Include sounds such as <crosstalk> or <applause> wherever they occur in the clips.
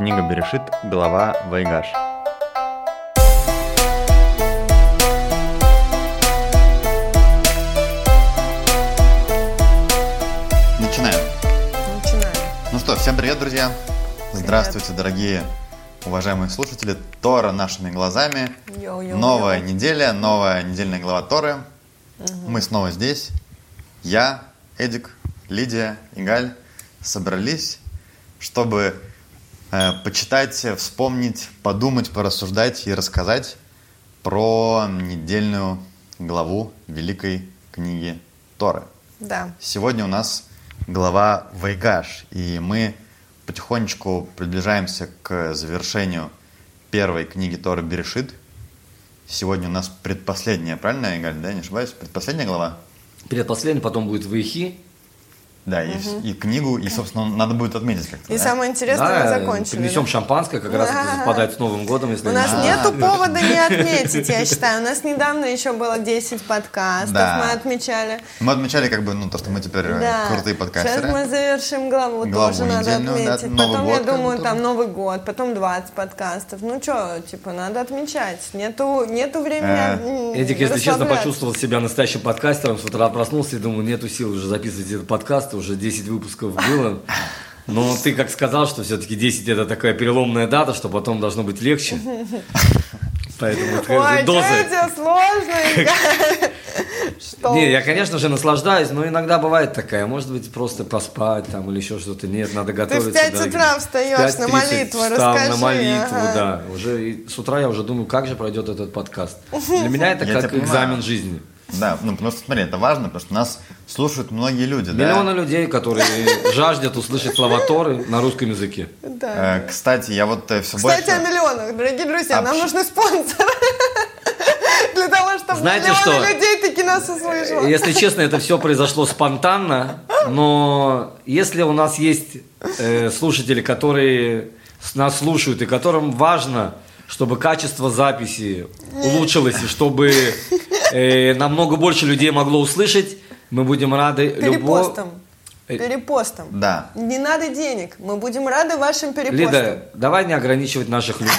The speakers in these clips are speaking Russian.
Книга Берешит, глава Вайигаш. Начинаем. Начинаем. Ну что, всем привет, друзья. Здравствуйте, дорогие уважаемые слушатели. Тора нашими глазами. Йоу-йоу-йоу. Новая неделя, новая недельная глава Торы. Мы снова здесь. Я, Эдик, Лидия, Игаль собрались, чтобы почитать, вспомнить, подумать, порассуждать и рассказать про недельную главу Великой книги Торы. Да. Сегодня у нас глава Вайгаш, и мы потихонечку приближаемся к завершению первой книги Торы Берешит. Сегодня у нас предпоследняя, правильно, Игаль, да, не ошибаюсь? Предпоследняя глава? Перед последним, потом будет Ваихи. Да, и, вс- и книгу, и, собственно, надо будет отметить как-то, И да? самое интересное, мы закончили. принесем да? шампанское, как раз <laughs> это совпадает с Новым годом. Если У нас не- нету повода не <laughs> отметить, я считаю. У нас недавно еще было 10 подкастов, Да. мы отмечали. Мы отмечали, как бы, ну, то, что мы теперь э, Да. крутые подкастеры. Сейчас мы завершим главу, Главу тоже надо недельную, да, отметить. Новый потом, год я думаю, там. Новый год, потом 20 подкастов. Ну что, типа, надо отмечать. Нету, нету времени. м, Эдик, если честно, почувствовал себя настоящим подкастером. С утра проснулся и думаю, нету сил уже записывать этот подкаст. Уже 10 выпусков было. Но ты как сказал, что все-таки 10 это такая переломная дата, что потом должно быть легче. Поэтому это Ой, что дозы. тебе сложно? Что? Не, я, конечно же, наслаждаюсь, но иногда бывает такая, может быть, просто поспать там или еще что-то. Нет, надо готовиться. пять да. утра встаешь В 5:30 на молитву, встал расскажи, на молитву, ага. да. Уже с утра я уже думаю, как же пройдет этот подкаст. <laughs> Для меня это Я как экзамен жизни. Да, ну, потому что, смотри, это важно, потому что нас слушают многие люди, да? Миллионы людей, которые <laughs> жаждут услышать слова Торы на русском языке. Да. Э, Кстати, я вот все Кстати, больше... о миллионах, дорогие друзья, нам нужны спонсоры. <laughs> Для того, чтобы Знаете миллионы что? людей таки нас услышало. Если честно, это все произошло спонтанно, но если у нас есть э, слушатели, которые нас слушают и которым важно, чтобы качество записи улучшилось и чтобы э, намного больше людей могло услышать, мы будем рады любому... Перепостом. Перепостом. Да. Не надо денег. Мы будем рады вашим перепостам. Лида, давай не ограничивать наших людей.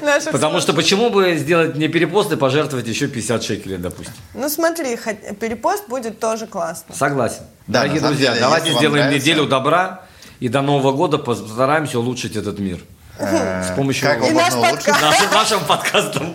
<laughs> Потому что почему бы сделать не перепост и пожертвовать еще 50 шекелей, допустим. Ну смотри, перепост будет тоже классно. Согласен. Дорогие друзья, давайте сделаем неделю добра и до Нового года постараемся улучшить этот мир. Э, С помощью как И можно наш улучшить? нашим, нашим подкастом.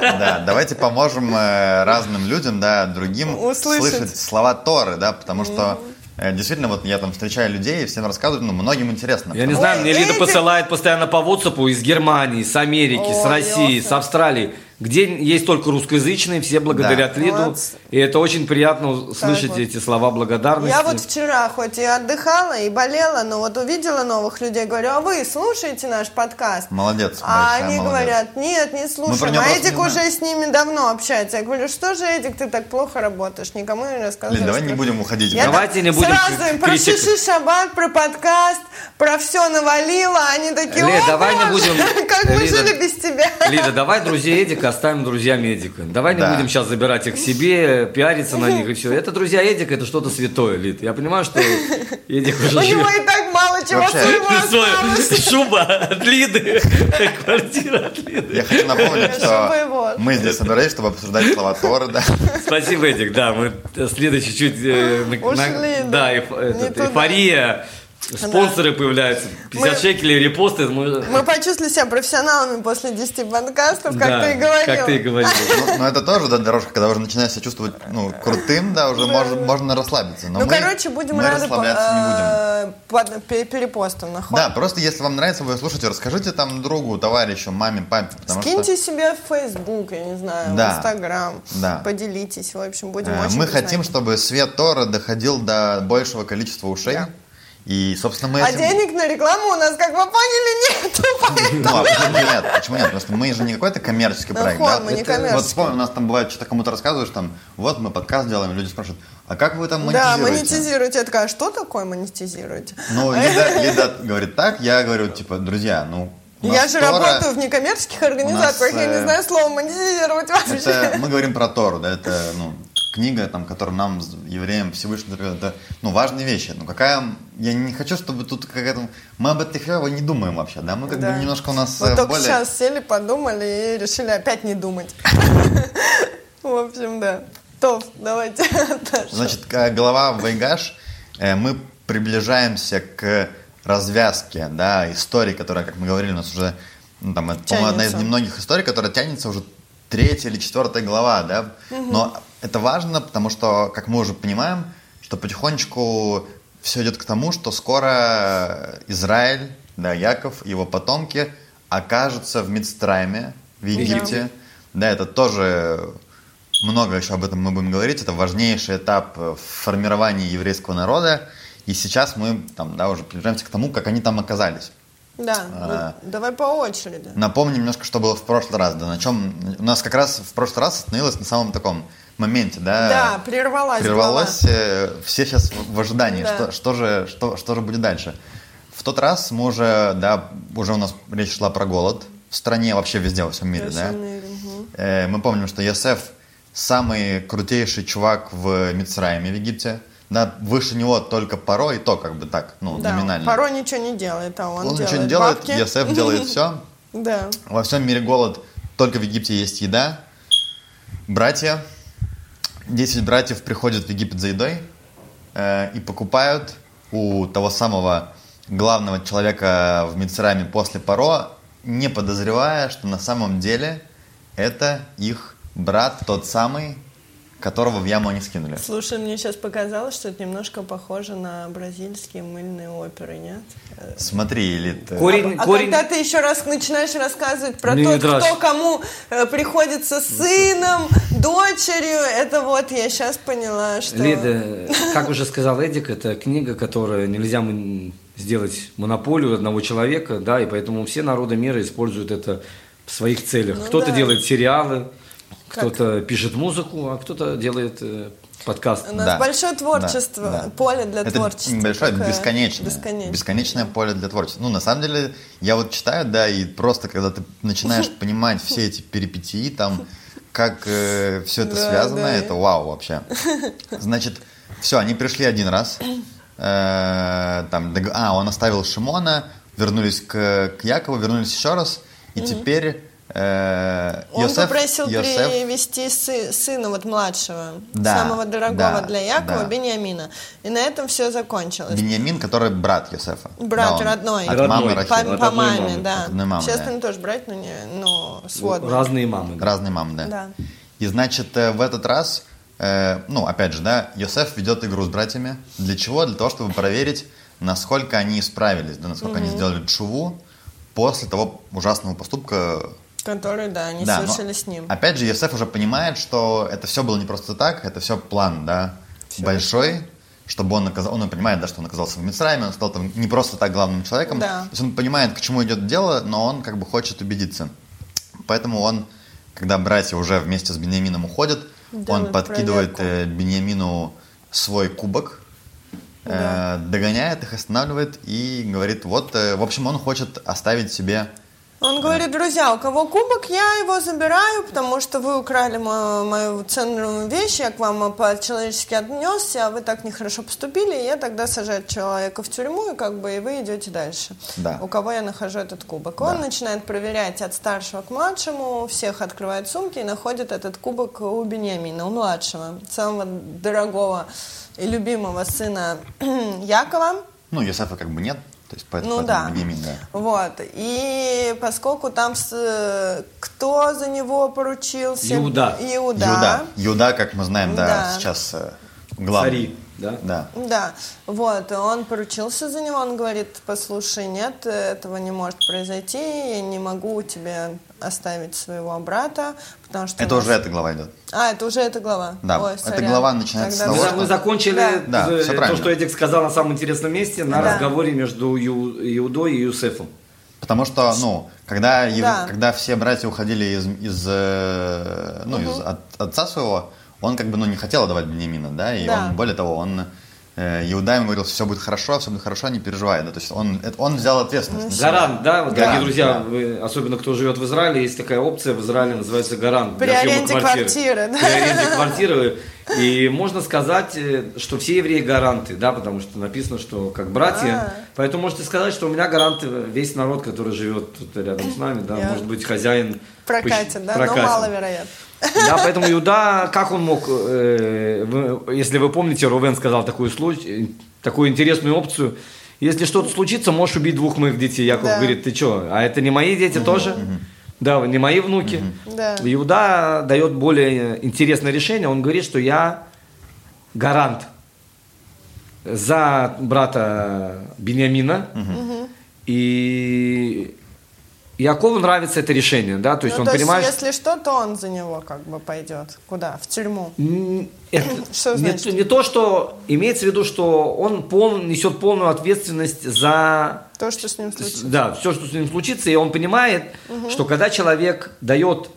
Да, давайте поможем э, разным людям, да, другим слышать слова Торы, да, потому что э, действительно вот я там встречаю людей и всем рассказываю, ну, многим интересно. Я не знаю, мне Лида посылает постоянно по WhatsApp из Германии, с Америки, с России, с Австралии, где есть только русскоязычные, все благодарят Да. Лиду. Молодцы. И это очень приятно слышать вот. эти слова благодарности. Я вот вчера хоть и отдыхала, и болела, но вот увидела новых людей, говорю, а вы слушаете наш подкаст? Молодец, А большая они молодец. говорят, нет, не слушаем. А Эдик уже с ними давно общается. Я говорю, что же, Эдик, ты так плохо работаешь, никому не рассказываешь. Лид, давай не будем уходить. Я Давайте так не будем Сразу им про. Шиши Шаббат, про подкаст, про все навалило. Они такие, Лид, «О, давай не будем- <laughs> Как мы Лида- жили без тебя. Лида, давай друзей Эдика оставим друзьями Эдика. Давай не Да. будем сейчас забирать их себе, пиариться на них и все. Это друзья Эдика, это что-то святое, Лид. Я понимаю, что Эдик уже У него и так мало чего Вообще. своего <laughs> Шуба от Лиды, квартира от Лиды. Я хочу напомнить, что мы здесь собрались, чтобы обсуждать слова Торы, да. Спасибо, Эдик, да, мы с Лидой чуть-чуть... э, Ушли, да. Эйфория, спонсоры появляются, 50 Мы- шекелей, репосты. Мы... Мы почувствовали себя профессионалами после 10 подкастов, как Да, ты и говорил. Как ты и говорил. Ну, но это тоже, да, дорожка, когда уже начинаешь себя чувствовать, ну, крутым, да, уже можно, можно расслабиться. Но Ну, мы- короче, будем мы рады расслабляться не будем. по- э, пе- перепостам на ход. Да, просто если вам нравится, вы слушайте, расскажите там другу, товарищу, маме, папе, Скиньте что себе в Facebook, я не знаю, Да. в Инстаграм. Да. Поделитесь, в общем, будем э, очень мы признательны. хотим, чтобы свет Тора доходил до большего количества ушей. Да. И, собственно, мы А этим- денег на рекламу у нас, как вы поняли, нету. поэтому- Ну, а почему нет? Почему нет? Потому что мы же не какой-то коммерческий Ну, проект, хон, да? мы не коммерческий. Вот вспомни, у нас там бывает, что-то кому-то рассказываешь, там, вот мы подкаст делаем, люди спрашивают, а как вы там Да, монетизируете? монетизируете. Я такая, «А что такое монетизируете? Ну, Лида, Лида говорит так, я говорю, типа, друзья, ну, Я же Тора- работаю в некоммерческих организациях, нас, я не э, знаю слова монетизировать вообще. Это мы говорим про Тору, да, это, ну, книга, там, которую нам, евреям, Всевышний, это ну, важные вещи. Ну, какая... Я не хочу, чтобы тут какая-то... Мы об этой хлебе не думаем вообще, да? Мы как Да. бы немножко у нас Вот э, только более... сейчас сели, подумали и решили опять не думать. <laughs> В общем, да. Топ, давайте. <laughs> Значит, к- глава Вайгаш, э, мы приближаемся к развязке, да, истории, которая, как мы говорили, у нас уже, ну, там, это, по-моему, одна из немногих историй, которая тянется уже третья или четвертая глава, да. Но это важно, потому что, как мы уже понимаем, что потихонечку все идет к тому, что скоро Израиль, да, Яков, его потомки окажутся в Мидстрайме, в Египте. Да, это тоже много еще об этом мы будем говорить. Это важнейший этап в формировании еврейского народа. И сейчас мы там, да, уже приближаемся к тому, как они там оказались. Да, А. ну, давай по очереди. Напомним немножко, что было в прошлый раз. Да, на чем у нас как раз в прошлый раз остановилось на самом таком моменте, да? Да, прервалась Прервалось. э, все сейчас в ожидании, Да. что, что же, что, что же будет дальше. В тот раз мы уже, да, уже у нас речь шла про голод в стране, вообще везде во всем мире, Во да? мире, мгм. Э, Мы помним, что Йосеф самый крутейший чувак в Мицраиме, в Египте. Да, выше него только Паро, и то как бы так, ну, Да, номинально. Паро ничего не делает, а он, Он делает ничего не делает, бабки. Йосеф делает все. <laughs> Да. Во всем мире голод, только в Египте есть еда. Братья, 10 братьев приходят в Египет за едой э, и покупают у того самого главного человека в Мицраме после Паро, не подозревая, что на самом деле это их брат, тот самый, которого в яму они скинули. Слушай, мне сейчас показалось, что это немножко похоже на бразильские мыльные оперы, нет? Смотри, Элит. э, Корень, А корень... когда ты еще раз начинаешь рассказывать про то, кто кому э, приходится сыном, дочерью, это вот я сейчас поняла, что... Лида, как уже сказал Эдик, это книга, которая нельзя сделать монополию одного человека, да, и поэтому все народы мира используют это в своих целях. Ну кто-то да. делает сериалы? Кто-то пишет музыку, а кто-то делает э, подкаст. У нас Да, большое творчество, да, да. поле для это творчества. Небольшое, такое бесконечное, бесконечное. бесконечное поле для творчества. Ну, на самом деле, я вот читаю, да, и просто когда ты начинаешь <laughs> понимать все эти перипетии, там, как все это Да, связано, да. это вау вообще. <laughs> Значит, все, они пришли один раз. Э, там, а, он оставил Шимона, вернулись к, к Якову, вернулись еще раз, и теперь э, Он Йосеф- попросил Йосеф- привести сы- сына вот младшего, Да, самого дорогого да, для Якова, да. Бениамина. И на этом все закончилось. Беньямин, который брат Йосефа. Брат Да, родной. От Родной. мамы По, по одной маме, мамы. да. От мамы, Все да. остальные тоже брать, но не, ну, сводные. Разные мамы. да. Разные мамы, да. Да. И значит, э, в этот раз, э, ну, опять же, да, Йосеф ведет игру с братьями. Для чего? Для того, чтобы проверить, насколько они справились, да, насколько они сделали чуву после того ужасного поступка. Которые, да, они Да, но, совершили с ним. Опять же, Йосеф уже понимает, что это все было не просто так, это все план, да, большой, чтобы он оказался, он понимает, да, что он оказался в Мицрайме, он стал там не просто так главным человеком. Да. То есть он понимает, к чему идет дело, но он как бы хочет убедиться. Поэтому он, когда братья уже вместе с Бениамином уходят, он Делает подкидывает проверку. э, Бениамину свой кубок, э, Да. догоняет их, останавливает и говорит, вот, э, в общем, он хочет оставить себе Он говорит, друзья, у кого кубок, я его забираю, потому что вы украли мою, мою ценную вещь, я к вам по-человечески отнесся, а вы так нехорошо поступили, и я тогда сажаю человека в тюрьму, и как бы и вы идете дальше. Да. У кого я нахожу этот кубок. Он начинает проверять от старшего к младшему, всех открывает сумки и находит этот кубок у Бениамина, у младшего, самого дорогого и любимого сына <clears throat> Якова. Ну, Йосефа как бы нет, то есть поэтому, Ну да. Да. Вот. И поскольку там с- э, кто за него поручился? Иуда. Иуда. Юда. Юда, как мы знаем, да, Да. сейчас э, главный. Цари, да? Да. Да, вот, и он поручился за него, он говорит, послушай, нет, этого не может произойти, я не могу тебе оставить своего брата, потому что... Это нас- уже эта глава идет. А, это уже эта глава? Да, Ой, эта глава начинается Тогда с Мы, того, всё. за- мы закончили Да. Да, то, что Эдик сказал на самом интересном месте, на Да. разговоре между Ю- Иудой и Юсефом. Потому что, ну, когда, Да. когда все братья уходили из, из, э, ну, из от, отца своего, он как бы, ну, не хотел отдавать Бенемина, да, и Да. он, более того, он э, Иуда ему говорил, все будет хорошо, все будет хорошо, не переживай, да, то есть он, это- он взял ответственность. Гарант, да, вот, дорогие друзья, да. вы, особенно кто живет в Израиле, есть такая опция в Израиле, называется гарант. При аренде квартиры, да. При аренде квартиры. И можно сказать, э, что все евреи гаранты, да, потому что написано, что как братья. А. Поэтому можете сказать, что у меня гаранты весь народ, который живет тут рядом с нами, да, Я- может быть, хозяин. Прокатит, пусть- да? прокатит. Но маловероятно. Да, поэтому Иуда, как он мог, э, если вы помните, Рувен сказал такую, такую интересную опцию, если что-то случится, можешь убить двух моих детей. Яков Да. говорит, ты что, а это не мои дети тоже? Да, не мои внуки. Да. Иуда дает более интересное решение, он говорит, что я гарант за брата Бениамина, и Якову нравится это решение, да, то есть ну, он то понимает, есть, если что, то он за него как бы пойдет. Куда? В тюрьму. Это <laughs> Что значит? не то, что имеется в виду, что он пол, несет полную ответственность за То, что с ним случится. да, все, что с ним случится, и он понимает, что когда человек дает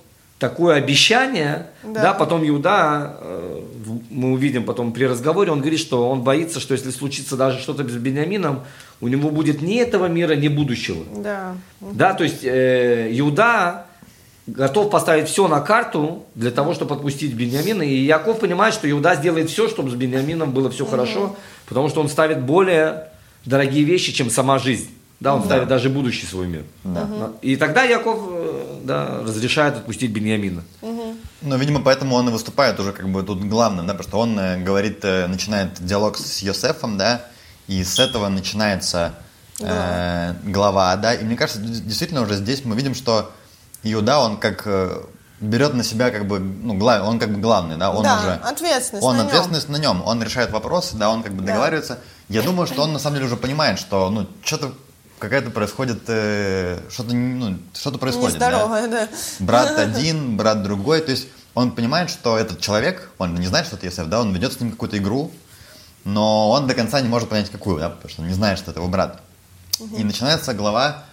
такое обещание, Да. да, потом Иуда, э, мы увидим потом при разговоре, он говорит, что он боится, что если случится даже что-то с Бениамином, у него будет ни этого мира, ни будущего. Да. Да, то есть э, Иуда готов поставить все на карту для того, чтобы отпустить Бениамина. И Яков понимает, что Иуда сделает все, чтобы с Бениамином было все хорошо, потому что он ставит более дорогие вещи, чем сама жизнь. Да, он ставит даже будущий свой мир. И тогда Яков э, да, разрешает отпустить Бениамина. Ну, видимо, поэтому он и выступает уже как бы тут главным, да, потому что он э, говорит, э, начинает диалог с Йосефом, да, и с этого начинается э, глава, да, и мне кажется, действительно уже здесь мы видим, что Иуда, он как э, берет на себя как бы, ну, глав, он как бы главный, да, он Да, уже... ответственность Он на нем. ответственность на нем, он решает вопросы, да, он как бы Да. договаривается. Я думаю, что он на самом деле уже понимает, что, ну, что-то какая-то происходит, э, что-то, ну, что-то происходит, да Нездоровая, да. брат <laughs> один, брат другой. То есть он понимает, что этот человек, он не знает, что это Йосеф, да, он ведет с ним какую-то игру, но он до конца не может понять, какую, да, потому что он не знает, что это его брат. И начинается глава,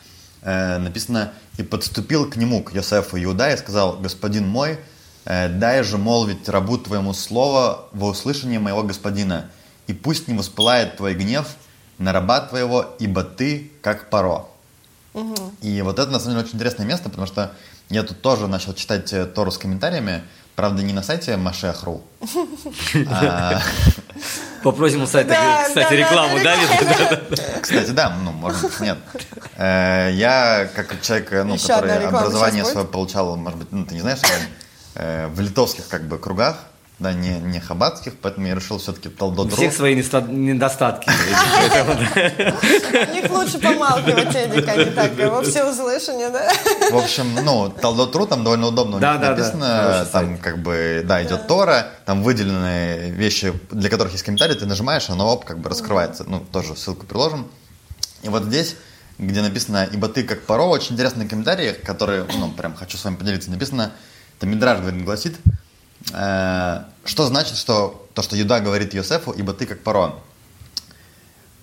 э, написано, «И подступил к нему, к Йосефу Иуда, и сказал, господин мой, э, дай же молвить рабу твоему слово во услышание моего господина, и пусть не воспылает твой гнев на раба твоего, ибо ты как паро». И вот это, на самом деле, очень интересное место, потому что я тут тоже начал читать э, Тору с комментариями, правда, не на сайте Машех.ру, а, <laughs> Попросим у сайта, кстати, рекламу, да? Кстати, да, ну, может быть, нет. Э, Я, как человек, э, ну, который образование свое получал, может быть, ну, ты не знаешь, в литовских, как бы, кругах, да, не, не хабатских, поэтому я решил все-таки У Талдот.ру. всех свои недостатки. <laughs> У них лучше помалкивать, Эдик, а не так во всеуслышание, да? В общем, ну, Талдот.ру там довольно удобно у них написано, там как бы, да, идет Тора, там выделены вещи, для которых есть комментарии, ты нажимаешь, оно оп, как бы раскрывается. Ну, тоже ссылку приложим. И вот здесь, где написано «Ибо ты как паро», очень интересные комментарии, которые, ну, прям хочу с вами поделиться. Написано, это Мидраж говорит, гласит, что значит, что то, что Юда говорит Йосефу, «Ибо ты как паро».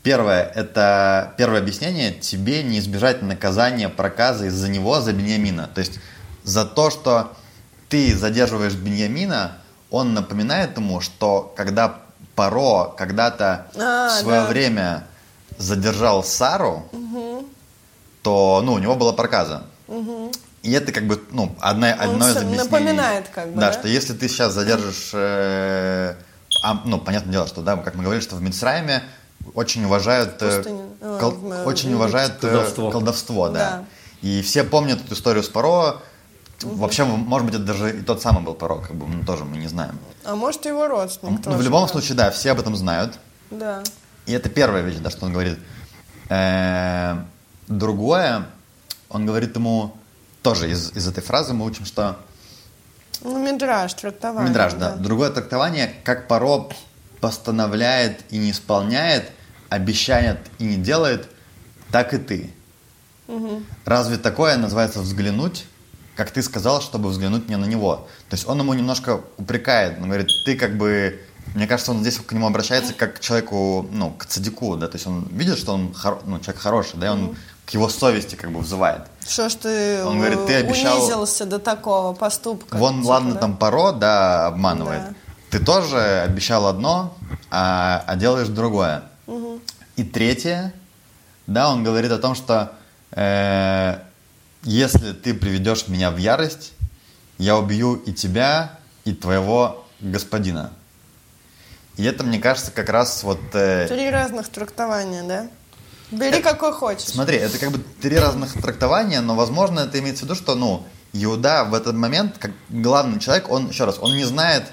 Первое, это первое объяснение, тебе не избежать наказания проказа из-за него, за Беньямина. То есть за то, что ты задерживаешь Беньямина, он напоминает ему, что когда Паро когда-то А, в свое да. время задержал Сару, то ну, у него была проказа. И это как бы ну, одна, Он одно из объяснений. напоминает как бы, Да, да? что если ты сейчас задержишь... э, а, ну, понятное дело, что, да, как мы говорили, что в Мицрайме очень уважают... э. А, кол- в очень уважают э, Колдовство. колдовство, да. Да. И все помнят эту историю с Паро. Вообще, может быть, это даже и тот самый был Паро, как бы, ну, тоже мы не знаем. А может, его родственник Ну, тоже. в любом да. случае, да, все об этом знают. Да. И это первая вещь, да, что он говорит. Э, Другое, он говорит ему, тоже из, из этой фразы мы учим, что Ну, мидраж, трактование. Мидраж, да. Другое трактование, как Паро постановляет и не исполняет, обещает и не делает, так и ты. Разве такое называется взглянуть, как ты сказал, чтобы взглянуть не на него? То есть он ему немножко упрекает, он говорит, ты как бы, мне кажется, он здесь к нему обращается как к человеку, ну, к цадику, да, то есть он видит, что он хоро- ну, человек хороший, да, и он к его совести как бы взывает. Что ж ты, Он говорит, ты обещал- унизился до такого поступка. Вон, Типа, ладно, да? там Паро, да, обманывает. Да. Ты тоже обещал одно, а, а делаешь другое. И третье, да, он говорит о том, что э, если ты приведешь меня в ярость, я убью и тебя, и твоего господина. И это, мне кажется, как раз вот... э, Три разных трактования, да? Бери какой хочешь. Смотри, это как бы три разных трактования, но, возможно, это имеется в виду, что, ну, Иуда в этот момент, как главный человек, он, еще раз, он не знает,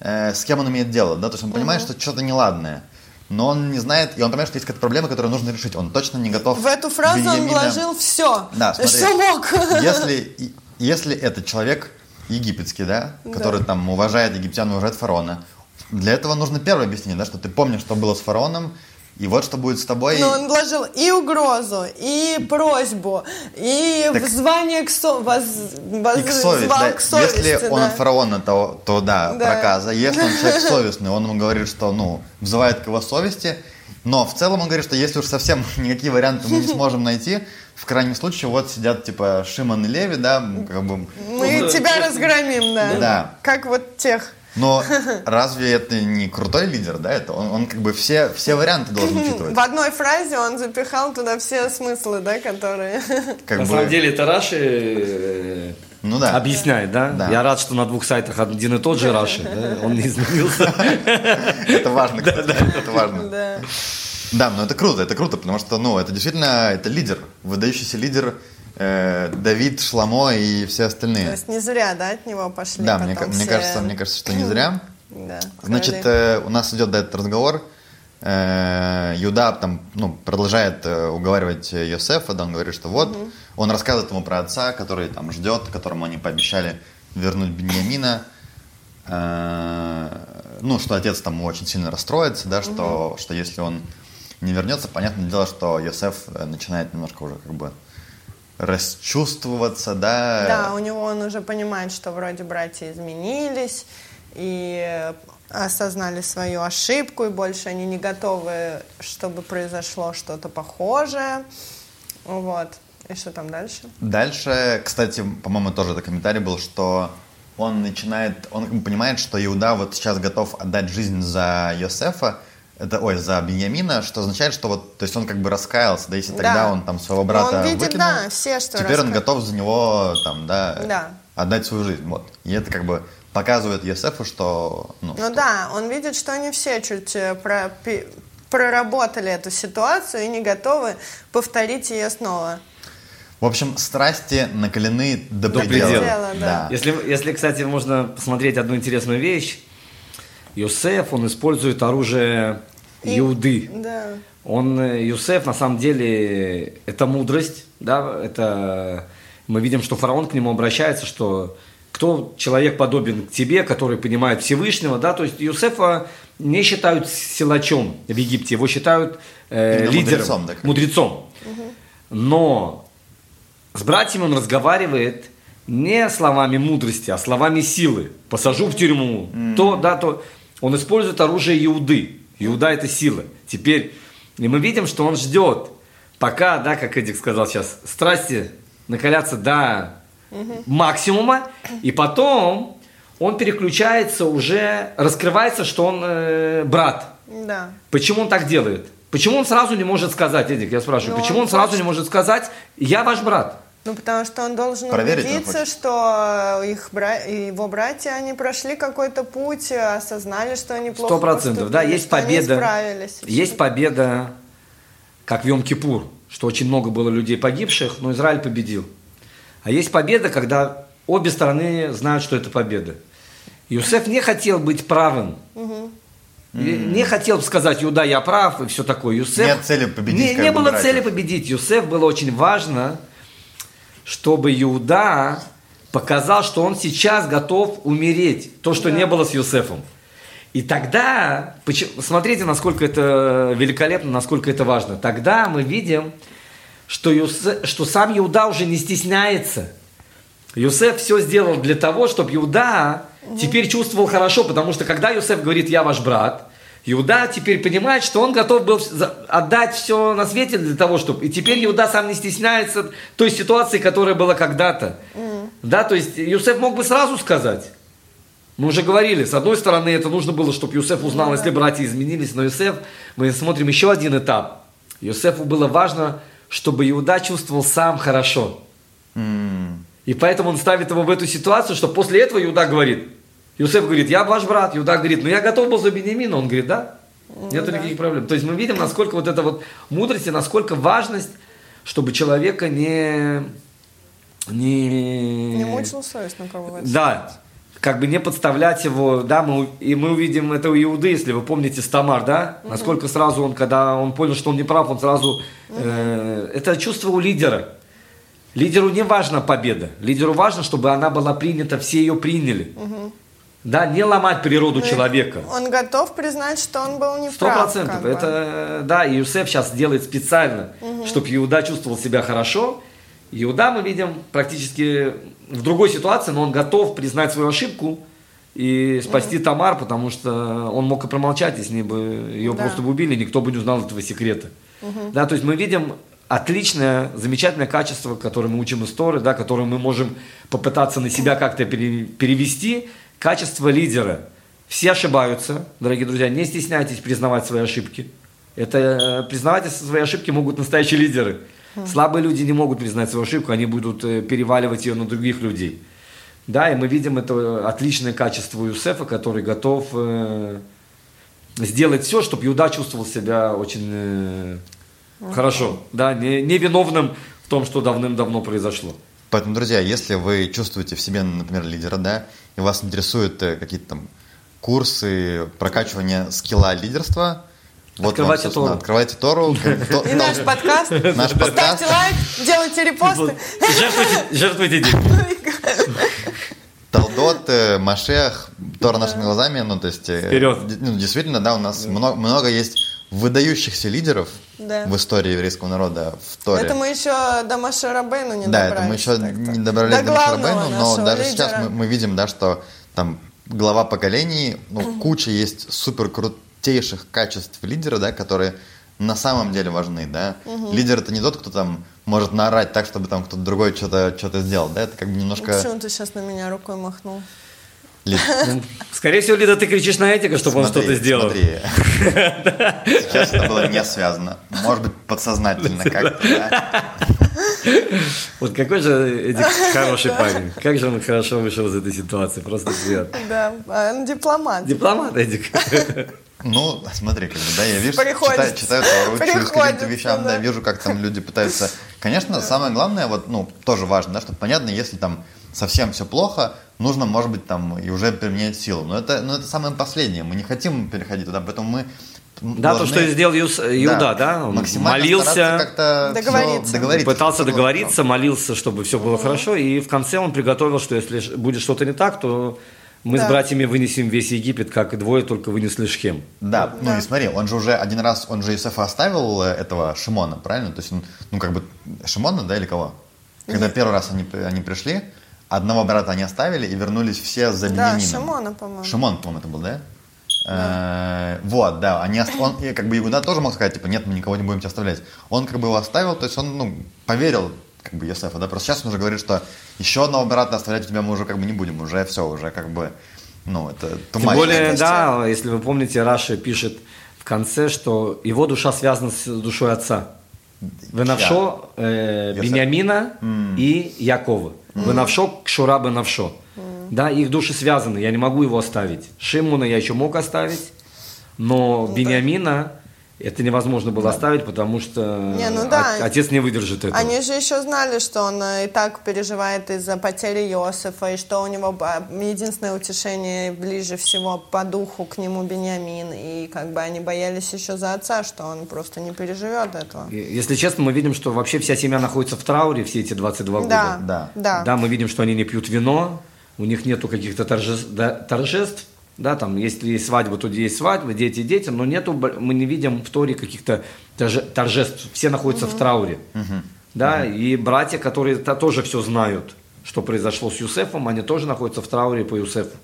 э, с кем он имеет дело, да, то есть он понимает, что что-то неладное, но он не знает, и он понимает, что есть какая-то проблема, которую нужно решить, он точно не готов... В эту фразу он Беньямина- вложил все, Да, смотри, что мог. Если, если это человек египетский, да, который там уважает египтян, уважает фараона, для этого нужно первое объяснение, да, что ты помнишь, что было с фараоном, и вот что будет с тобой. Но он вложил и угрозу, и просьбу, и Так- взвание к, со... воз... воз- И к совести, звал да. к совести, Если он да. от фараона, то, то да, Да. проказа. Если он человек <laughs> совестный, он ему говорит, что, ну, взывает к его совести. Но в целом он говорит, что если уж совсем <laughs> никакие варианты мы не сможем найти, в крайнем случае вот сидят типа Шимон и Леви, да, как бы... Мы Ну, тебя разгромим, да. Да. Как вот тех. Но <laughs> разве это не крутой лидер, да? Это он, он как бы все, все варианты должен учитывать. В одной фразе он запихал туда все смыслы, да, которые... <laughs> Как На бы, самом деле это Раши э, ну да. объясняет, да? Да. Я рад, что на двух сайтах один и тот же Раши, да? он не изменился. <laughs> Это важно, кстати, это важно. Да. Да, но это круто, это круто, потому что, ну, это действительно, это лидер, выдающийся лидер э, Давид, Шламо и все То остальные. есть не зря, да, от него пошли Да, мне, ка- мне все- кажется, мне кажется, что не зря. <clears throat> Да, Значит, э, у нас идет да, этот разговор. Э, Юда там, ну, продолжает э, уговаривать э, Йосефа, да, он говорит, что вот, он рассказывает ему про отца, который там ждет, которому они пообещали вернуть Беньямина. Э, ну, что отец там очень сильно расстроится, да, что, что если он не вернется, понятное дело, что Йосеф э, начинает немножко уже как бы расчувствоваться, да. Да, у него он уже понимает, что вроде братья изменились и осознали свою ошибку, и больше они не готовы, чтобы произошло что-то похожее. Вот. И что там дальше? Дальше, кстати, по-моему, тоже это комментарий был, что он начинает, он понимает, что Иуда вот сейчас готов отдать жизнь за Йосефа, это, ой, за Беньямина, что означает, что вот, то есть он как бы раскаялся, да, если Да. тогда он там своего брата Он видит, выкинул, да, все, что теперь он раска- готов за него там, да, Да. отдать свою жизнь, вот. И это как бы показывает Йосефу, что, ну, Ну да, он видит, что они все чуть э, пропи- проработали эту ситуацию и не готовы повторить ее снова. в общем, страсти накалены до, До предела. предела, да. Если, если, кстати, можно посмотреть одну интересную вещь, Йосеф, он использует оружие И- Иуды. Да. Он, э, Юсеф, на самом деле, это мудрость, да, это мы видим, что фараон к нему обращается, что кто человек подобен к тебе, который понимает Всевышнего, да, то есть Юсефа не считают силачом в Египте, его считают э, Именно лидером, мудрецом, как- мудрецом. Но с братьями он разговаривает не словами мудрости, а словами силы. Посажу в тюрьму. То, да, то. Он использует оружие Иуды. Иуда это сила. Теперь, и мы видим, что он ждет, пока, да, как Эдик сказал сейчас, страсти накалятся до максимума, и потом он переключается уже, раскрывается, что он э, брат. Да. Почему он так делает? Почему он сразу не может сказать, Эдик, я спрашиваю, Ну, почему он он сразу хочет- не может сказать, я ваш брат? Ну, потому что он должен Проверить он убедиться, хочет. что их бра... его братья, они прошли какой-то путь, осознали, что они плохо Сто процентов, да, есть победа. Есть победа, как в Йом-Кипур, что очень много было людей погибших, но Израиль победил. А есть победа, когда обе стороны знают, что это победа. Юсеф не хотел быть правым. И Не хотел сказать, Юда, я прав, и все такое. Юсеф... Нет цели победить, Не, не бы, было братьев. цели победить. Юсеф было очень важно, чтобы Иуда показал, что он сейчас готов умереть. То, что не было с Юсефом. И тогда, смотрите, насколько это великолепно, насколько это важно. Тогда мы видим, что, Юсе- что сам Иуда уже не стесняется. Юсеф все сделал для того, чтобы Иуда теперь чувствовал хорошо, потому что когда Юсеф говорит, я ваш брат, Иуда теперь понимает, что он готов был отдать все на свете для того, чтобы... И теперь Иуда сам не стесняется той ситуации, которая была когда-то. Да, то есть Юсеф мог бы сразу сказать. Мы уже говорили, с одной стороны, это нужно было, чтобы Юсеф узнал, если братья изменились, но Юсеф, мы смотрим еще один этап. Юсефу было важно, чтобы Иуда чувствовал сам хорошо. И поэтому он ставит его в эту ситуацию, что после этого Иуда говорит, Иосиф говорит, я ваш брат. Иуда говорит, ну я готов был за Бениамина. Он говорит, да, нет да. никаких проблем. То есть мы видим, насколько вот эта вот мудрость и насколько важность, чтобы человека не... Не, Не мучил совесть на кого Да, как бы не подставлять его, да, мы, и мы увидим это у Иуды, если вы помните Стамар, да, насколько сразу он, когда он понял, что он не прав, он сразу, э, это чувство у лидера. Лидеру не важна победа, лидеру важно, чтобы она была принята, все ее приняли. Да, не ломать природу человека. Он готов признать, что он был Сто неправ. процентов. как бы. Это, да, и Юсеф сейчас делает специально, чтобы Иуда чувствовал себя хорошо. Иуда мы видим практически в другой ситуации, но он готов признать свою ошибку и спасти Тамар, потому что он мог и промолчать, если бы ее Да. просто бы убили, никто бы не узнал этого секрета. Да, то есть мы видим отличное, замечательное качество, которое мы учим из Торы, да, которое мы можем попытаться на себя как-то пере- перевести, качество лидера. Все ошибаются, дорогие друзья, не стесняйтесь признавать свои ошибки. Это э, признавать свои ошибки могут настоящие лидеры. Слабые люди не могут признать свою ошибку, они будут э, переваливать ее на других людей. Да, и мы видим это отличное качество Юсефа, который готов э, сделать все, чтобы Иуда чувствовал себя очень э, хорошо, да, не, невиновным в том, что давным-давно произошло. Поэтому, друзья, если вы чувствуете в себе, например, лидера, да, и вас интересуют э, какие-то там курсы прокачивания скилла лидерства, вот Открывайте вам, Тору. Открывайте Тору. <laughs> И наш подкаст. Наш подкаст. Ставьте лайк, делайте репосты. Жертвуйте, деньги. Талдот, э, Машех, Тора нашими глазами, ну, то есть... э, Вперед. ну, действительно, да, у нас много, много есть выдающихся лидеров Да. в истории еврейского народа в Торе. Это мы еще до Маши Рабейну не Да, добрались. это мы еще так-то. не добрались до, главного Мишарабейну, но нашего даже сейчас лидера. мы, мы видим, да, что там глава поколений, ну, куча есть супер крутейших качеств лидера, да, которые на самом деле важны, да. Лидер это не тот, кто там может наорать так, чтобы там кто-то другой что-то что сделал, да, это как бы немножко... Почему ты сейчас на меня рукой махнул? Ли- Скорее всего, Лида, ты кричишь на Этика, чтобы он Смотри, что-то сделал. Смотри. <laughs> Сейчас это было не связано. Может быть, подсознательно как-то, да. Вот какой же Эдик хороший парень. Как же он хорошо вышел из этой ситуации. Просто приятно. Да, а он дипломат. Дипломат, Эдик. Ну, смотри, как бы, да, я вижу, читаю, читаю Тору, учусь каким-то вещам, да, да. вижу, как там люди пытаются. Конечно, самое главное, вот, ну, тоже важно, да, чтобы понятно, если там совсем все плохо, нужно, может быть, там и уже применять силу. Но это, но это самое последнее. Мы не хотим переходить туда, поэтому мы Да, то, должны- что сделал Юс- Иуда, да? Он максимально молился, как-то Договориться. договориться. пытался договориться, молился, чтобы все было хорошо. И в конце он приготовил, что если будет что-то не так, то мы с Да. братьями вынесем весь Египет, как и двое только вынесли Шхем. Да, ну Да. и смотри, он же уже один раз, он же Иосифа оставил э, этого Шимона, правильно? То есть он, ну как бы, Шимона, да, или кого? Когда первый раз они, они пришли, одного брата они оставили и вернулись все за Да, Беньямином. Шимона, по-моему. Шимон, по-моему, это был, да? Э, Вот, да, они, он, и как бы Игуда тоже мог сказать, типа, нет, мы никого не будем тебя оставлять. Он как бы его оставил, то есть он, ну, поверил, как бы, Йосефа, да, просто сейчас он уже говорит, что еще одного брата оставлять у тебя мы уже как бы не будем, уже все, уже как бы, ну, это Тем более, да, если вы помните, Раши пишет в конце, что его душа связана с душой отца. Венавшо э. Бениамина и Якова. Венавшо Кшура Бенавшо. Да, их души связаны, я не могу его оставить. Шимона я еще мог оставить, но Бениамина это невозможно было оставить, потому что Не, ну да. от- отец не выдержит этого. Они же еще знали, что он э, и так переживает из-за потери Иосифа, и что у него единственное утешение ближе всего по духу к нему Бениамин. И как бы они боялись еще за отца, что он просто не переживет этого. Если честно, мы видим, что вообще вся семья находится в трауре все эти 22 года. Да, Да. да. Да, мы видим, что они не пьют вино, у них нету каких-то торжеств, да, торжеств, да, там, если есть свадьба, то есть свадьба, дети, дети, но нету, мы не видим в Торе каких-то торже- торжеств, все находятся в трауре, да, и братья, которые то- тоже все знают, что произошло с Юсефом, они тоже находятся в трауре по Юсефу.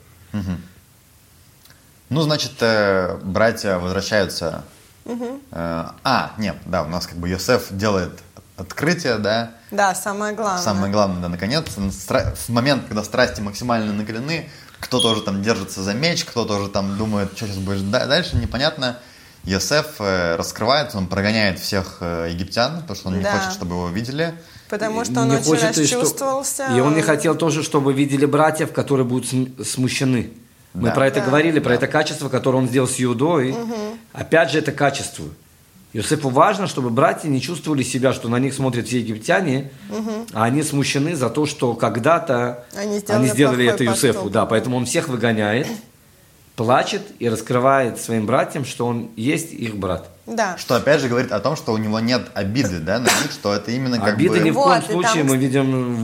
Ну, значит, э, братья возвращаются. Э, а, нет, да, у нас как бы Йосеф делает открытие, да. Да, самое главное. Самое главное, да, наконец, стра- в момент, когда страсти максимально накалены, кто-то уже там держится за меч, кто-то уже там думает, что сейчас будет да- дальше, непонятно. Йосеф э, раскрывается, он прогоняет всех э, египтян, потому что он не Да. хочет, чтобы его видели. Потому что он Не очень хочет, и что- расчувствовался. И он не хотел тоже, чтобы видели братьев, которые будут см- смущены. Мы Да. про это Да. говорили, про это качество, которое он сделал с Иудой. Опять же, это качество. Иосифу важно, чтобы братья не чувствовали себя, что на них смотрят все египтяне, а они смущены за то, что когда-то Они сделали сделали плохой это Иосифу. поступок. Да, поэтому он всех выгоняет, плачет и раскрывает своим братьям, что он есть их брат. Да. Что опять же говорит о том, что у него нет обиды, да, на них, что это именно как Обиды бы... ни в Вот, коем случае там мы видим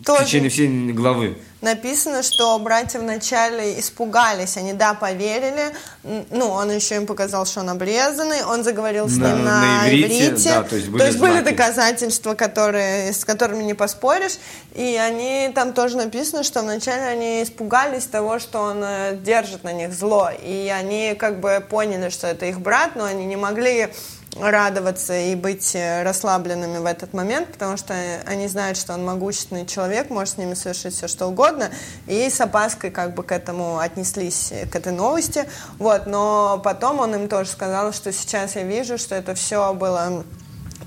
в тоже- течение всей главы. Написано, что братья вначале испугались, они, да, поверили, ну, он еще им показал, что он обрезанный, он заговорил с На- ним на на, иврите, иврите, да, то есть были знаки. доказательства, которые, с которыми не поспоришь, и они, там тоже написано, что вначале они испугались того, что он э, держит на них зло, и они как бы поняли, что это их брат, но они не могли радоваться и быть э, расслабленными в этот момент, потому что они знают, что он могущественный человек, может с ними совершить все что угодно, и с опаской как бы к этому отнеслись, э, к этой новости, вот, но потом он им тоже сказал, что сейчас я вижу, что это все было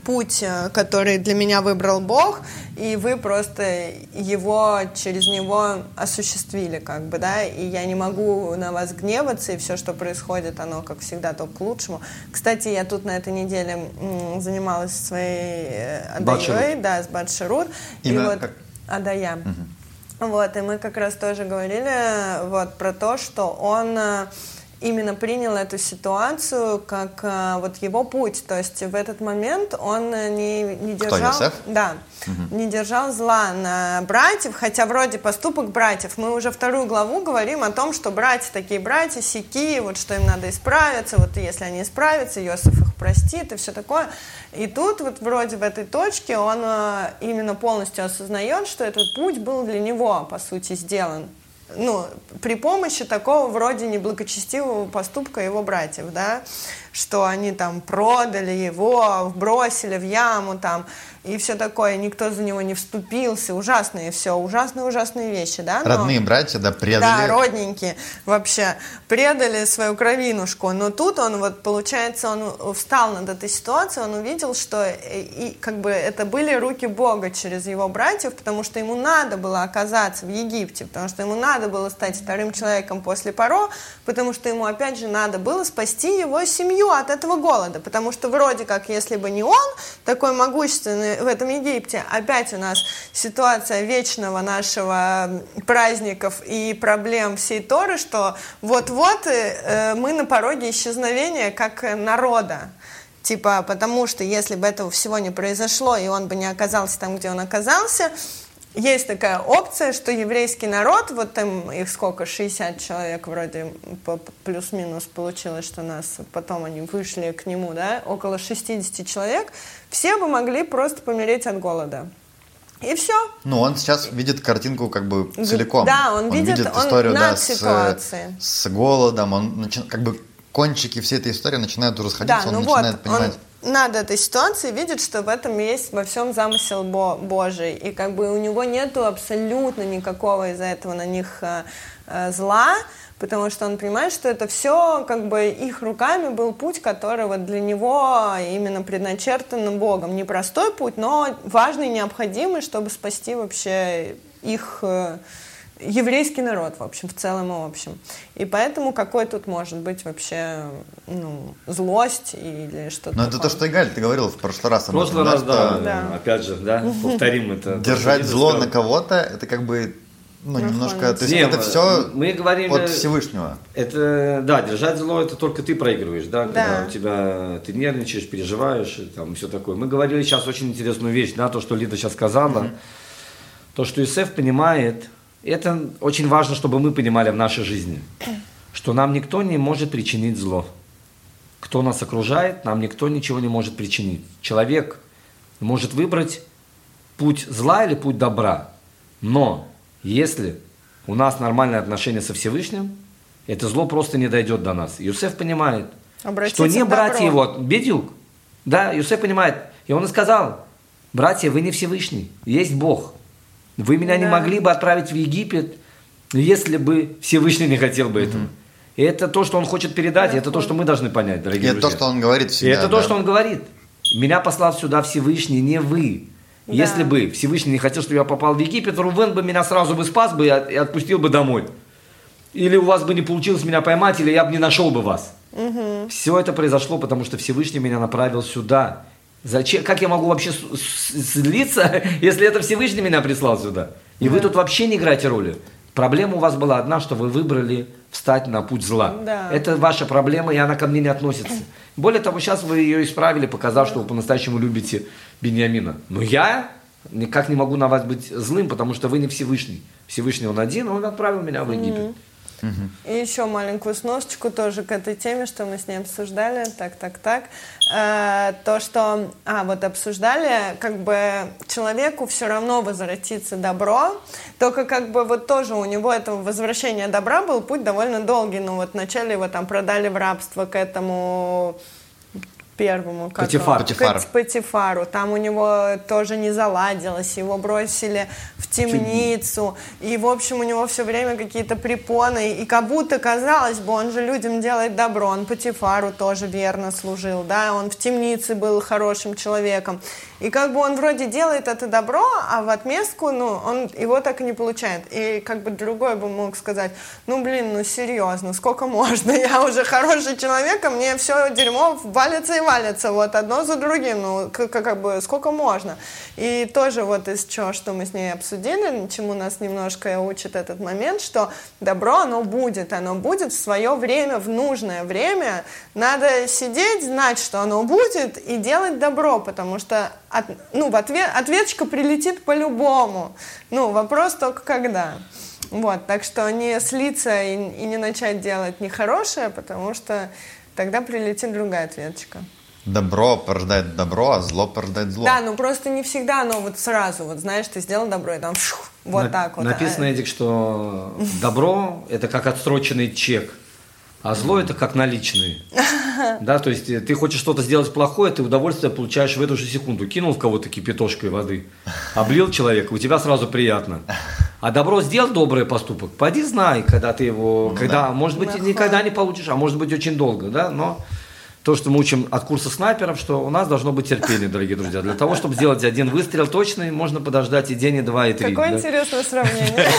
путь, э, который для меня выбрал Бог, и вы просто его через него осуществили, как бы, да, и я не могу на вас гневаться, и все, что происходит, оно, как всегда, только к лучшему. Кстати, я тут на этой неделе занималась своей э. Адаей, да, с Батшерут, и Имя вот как? Адая. Вот, и мы как раз тоже говорили э, вот про то, что он именно принял эту ситуацию как э, вот его путь. То есть в этот момент он э, не, не Кто, держал... Йосеф? Да, не держал зла на братьев, хотя вроде поступок братьев. Мы уже вторую главу говорим о том, что братья такие братья, сики, вот что им надо исправиться, вот если они исправятся, Иосиф их простит и все такое. И тут вот вроде в этой точке он э, именно полностью осознает, что этот путь был для него, по сути, сделан. Ну, при помощи такого вроде неблагочестивого поступка его братьев, да, что они там продали его, бросили в яму там, и все такое, никто за него не вступился, ужасные все, ужасные-ужасные вещи, да. но- Родные братья, да, да, предали. родненькие вообще предали свою кровинушку. Но тут он вот, получается, он встал над этой ситуацией, он увидел, что и, и как бы это были руки Бога через его братьев, потому что ему надо было оказаться в Египте, потому что ему надо было стать вторым человеком после Паро, потому что ему опять же надо было спасти его семью от этого голода, потому что вроде как, если бы не он, такой могущественный в этом Египте, опять у нас ситуация вечного нашего праздников и проблем всей Торы, что вот-вот э, мы на пороге исчезновения как э, народа. Типа, потому что если бы этого всего не произошло, и он бы не оказался там, где он оказался, есть такая опция, что еврейский народ, вот там их сколько, 60 человек вроде плюс-минус получилось, что нас потом они вышли к нему, да, около 60 человек, все бы могли просто помереть от голода. И все. Ну, он сейчас видит картинку как бы целиком. да, он видит- он историю, да, над с, с голодом, он начи- как бы кончики всей этой истории начинают расходиться, Да, он ну вот, начинает понимать. он над этой ситуацией видит, что в этом есть во всем замысел Бо- Божий, и как бы у него нету абсолютно никакого из-за этого на них э, э, зла, потому что он понимает, что это все как бы их руками был путь, который вот для него именно предначертан Богом. Непростой путь, но важный, необходимый, чтобы спасти вообще их э, еврейский народ, в общем, в целом и общем. И поэтому какой тут может быть вообще ну, злость или что-то Но это такое? то, что Игаль, ты говорил в прошлый раз. В прошлый раз, да, что Да. опять же, да, повторим это. Держать зло на кого-то, это как бы, ну, Верховный немножко, то есть Не, это все мы говорим, от Всевышнего. Это, да, держать зло, это только ты проигрываешь, да, когда Да. у тебя, ты нервничаешь, переживаешь, и там все такое. Мы говорили сейчас очень интересную вещь, да, то, что Лида сейчас сказала, то, что Исеф понимает, это очень важно, чтобы мы понимали в нашей жизни, что нам никто не может причинить зло. Кто нас окружает, нам никто ничего не может причинить. Человек может выбрать путь зла или путь добра. Но если у нас нормальные отношения со Всевышним, это зло просто не дойдет до нас. Юсеф понимает, Обратиться что не добру. его, Бедюк, да, Юсеф понимает. И он и сказал, братья, вы не Всевышний, есть Бог. Вы меня не Да. могли бы отправить в Египет, если бы Всевышний не хотел бы этого. И это то, что он хочет передать, и это то, что мы должны понять, И дорогие это друзья. то, что он говорит И всегда. это то, да. что он говорит. Меня послал сюда Всевышний, не вы. Да. Если бы Всевышний не хотел, чтобы я попал в Египет, Рувен бы меня сразу бы спас бы и от- и отпустил бы домой. или у вас бы не получилось меня поймать, или я бы не нашел бы вас. Все это произошло, потому что Всевышний меня направил сюда. Зачем? Как я могу вообще злиться, <laughs> если это Всевышний меня прислал сюда? И вы тут вообще не играете роли. Проблема у вас была одна, что вы выбрали встать на путь зла. Да. Это ваша проблема, и она ко мне не относится. Более того, сейчас вы ее исправили, показав, что вы по-настоящему любите Бениамина. Но я никак не могу на вас быть злым, потому что вы не Всевышний. Всевышний он один, он отправил меня в Египет. И еще маленькую сносочку тоже к этой теме, что мы с ней обсуждали. Так, так, так. Э, то, что, а, вот обсуждали, как бы человеку все равно возвратится добро, только как бы вот тоже у него этого возвращения добра был путь довольно долгий. Ну вот вначале его там продали в рабство к этому первому. как Патифар. Патифар. К Патифару. Там у него тоже не заладилось, его бросили в темницу. И, в общем, у него все время какие-то препоны. И как будто, казалось бы, он же людям делает добро. Он Патифару тоже верно служил, да, он в темнице был хорошим человеком. И как бы он вроде делает это добро, а в отместку, ну, он его так и не получает. И как бы другой бы мог сказать, ну, блин, ну, серьезно, сколько можно? Я уже хороший человек, а мне все дерьмо валится и валится, вот, одно за другим, ну, как, как бы, сколько можно? И тоже вот из чего, что мы с ней обсудили, чему нас немножко учит этот момент, что добро, оно будет, оно будет в свое время, в нужное время. Надо сидеть, знать, что оно будет, и делать добро, потому что от- ну, в ответ, ответочка прилетит по-любому. Ну, вопрос только когда. Вот, так что не слиться и, и не начать делать нехорошее, потому что тогда прилетит другая ответочка. Добро порождает добро, а зло порождает зло. Да, ну просто не всегда оно вот сразу, вот знаешь, ты сделал добро, и там фух, вот На- так вот. Написано, Эдик, что <laughs> добро – это как отсроченный чек, а зло – это как наличные. <laughs> Да, то есть э, ты хочешь что-то сделать плохое, ты удовольствие получаешь в эту же секунду. Кинул в кого-то кипятошкой воды, облил человека, у тебя сразу приятно. А добро сделал добрый поступок, пойди знай, когда ты его, когда, может быть, никогда не получишь, а может быть, очень долго, да, но то, что мы учим от курса снайперов, что у нас должно быть терпение, дорогие друзья. Для того, чтобы сделать один выстрел точный, можно подождать и день, и два, и три. Какое да. интересное сравнение.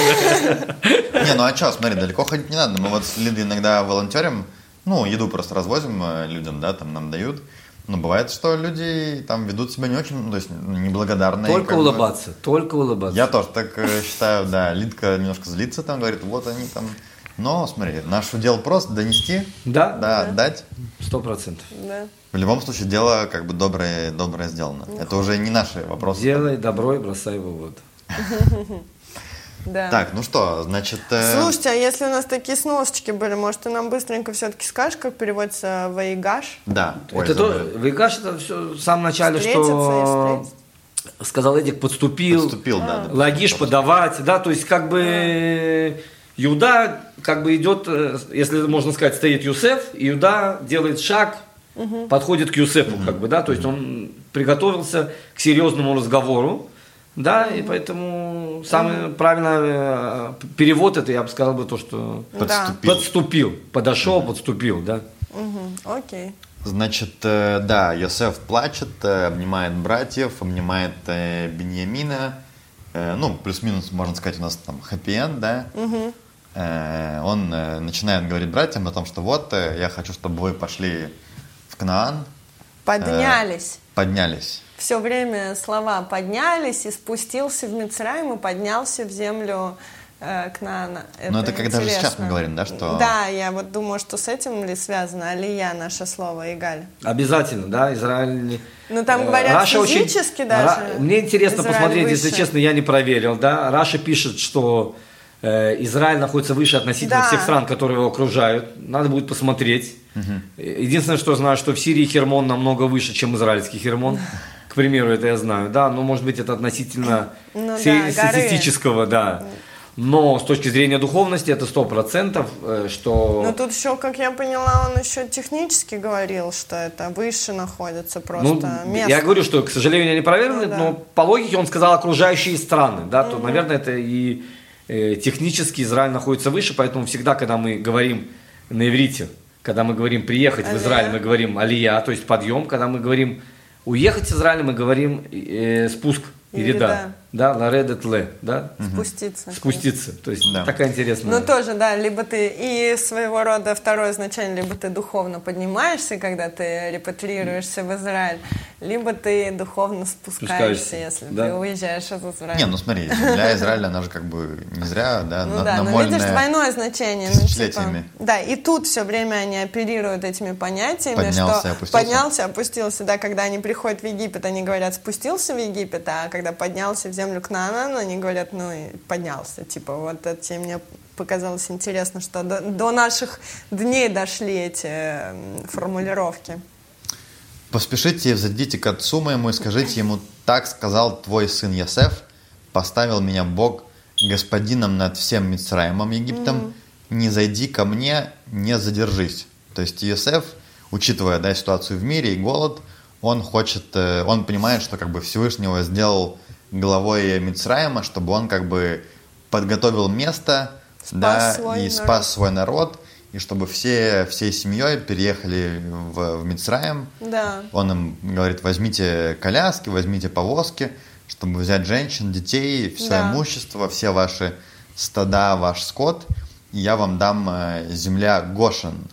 <laughs> Не, ну а что, смотри, далеко ходить не надо. Мы вот с Лидой иногда волонтерим, ну, еду просто развозим э, людям, да, там нам дают. Но бывает, что люди там ведут себя не очень, ну, то есть неблагодарные. Только бы. улыбаться, только улыбаться. Я тоже так э, считаю, да. Лидка немножко злится там, говорит, вот они там. Но, смотри, наш удел просто донести, Да? да, отдать. Сто процентов. Да. В любом случае, дело как бы доброе, доброе сделано. Это уже не наши вопросы. Делай добро и бросай его в воду. Да. Так, ну что, значит... э, Слушайте, а если у нас такие сносочки были, может, ты нам быстренько все-таки скажешь, как переводится ваигаш? Да. ой, это то. Вейгаш, это все в самом начале, Встретиться что сказал Эдик, подступил, Подступил, да, да. лагиш подавать, да, то есть как бы Юда как бы идет, э, если можно сказать, стоит Юсеф, и Юда делает шаг, подходит к Юсефу, как бы, да, то есть он приготовился к серьезному разговору, да, и поэтому самый правильный э, перевод это, я бы сказал бы то, что Подступил. подступил, подошел, подступил, да. Мгм, Окей. Значит, э, да, Йосеф плачет, обнимает братьев, обнимает Беньямина. Э, Ну, плюс-минус, можно сказать, у нас там хэппи-энд, да? Э, Он э, начинает говорить братьям о том, что вот, э, я хочу, чтобы вы пошли в Кнаан, Поднялись. поднялись. Все время слова поднялись и спустился в Мицраим и поднялся в землю э, Кнаана. Ну, это как даже сейчас интересно. мы говорим, да, что- Да, я вот думаю, что с этим ли связано Алия, наше слово, Игаль. Обязательно, да, Израиль. Ну, там Э, говорят Раши физически очень- даже Ра- Мне интересно Израиль посмотреть, если выше. честно, я не проверил, да. Раши пишет, что э, Израиль находится выше относительно Да. всех стран, которые его окружают. Надо будет посмотреть. Э, Единственное, что знаю, что в Сирии Хермон намного выше, чем израильский Хермон. К примеру, это я знаю, да, но может быть это относительно Ну да, горы. статистического, да. Но с точки зрения духовности это сто процентов, э, что... Ну, тут еще, как я поняла, он еще технически говорил, что это выше находится просто Ну, место. я говорю, что, к сожалению, я не проверил, Ну, да. но по логике он сказал окружающие страны, да, то, наверное, это и э, технически Израиль находится выше, поэтому всегда, когда мы говорим на иврите, когда мы говорим приехать в Алия. Израиль, мы говорим алия, то есть подъем, когда мы говорим уехать из Израиля, мы говорим э, спуск, Ереда. ереда. Да, ларедет ле, да, Спуститься. спуститься. То есть Да. такая интересная. Ну, тоже, да, либо ты и своего рода второе значение, либо ты духовно поднимаешься, когда ты репатриируешься в Израиль, либо ты духовно спускаешься, Спускаешься, если да. ты уезжаешь из Израиля. Не, ну смотри, для Израиля она же как бы не зря, да, Ну на- да, но намоленная видишь, двойное значение. ну, типа, да, и тут все время они оперируют этими понятиями, Поднялся, что опустился. поднялся, опустился, да, когда они приходят в Египет, они говорят, спустился в Египет, а когда поднялся в землю Кнаана, они говорят, ну и поднялся, типа, вот это мне показалось интересно, что до, до наших дней дошли эти м, формулировки. Поспешите и взойдите к отцу моему и скажите ему, так сказал твой сын Ясеф, поставил меня Бог господином над всем Мицраимом Египтом, не зайди ко мне, не задержись. То есть Иосиф, учитывая да, ситуацию в мире и голод, он хочет, э, он понимает, что как бы Всевышнего сделал главой Мицраима, чтобы он как бы подготовил место Спас да, и народ. спас свой народ, и чтобы все, всей семьей переехали в, в Мицраим. Да. Он им говорит, возьмите коляски, возьмите повозки, чтобы взять женщин, детей, все Да. имущество, все ваши стада, ваш скот, и я вам дам э, земля Гошин,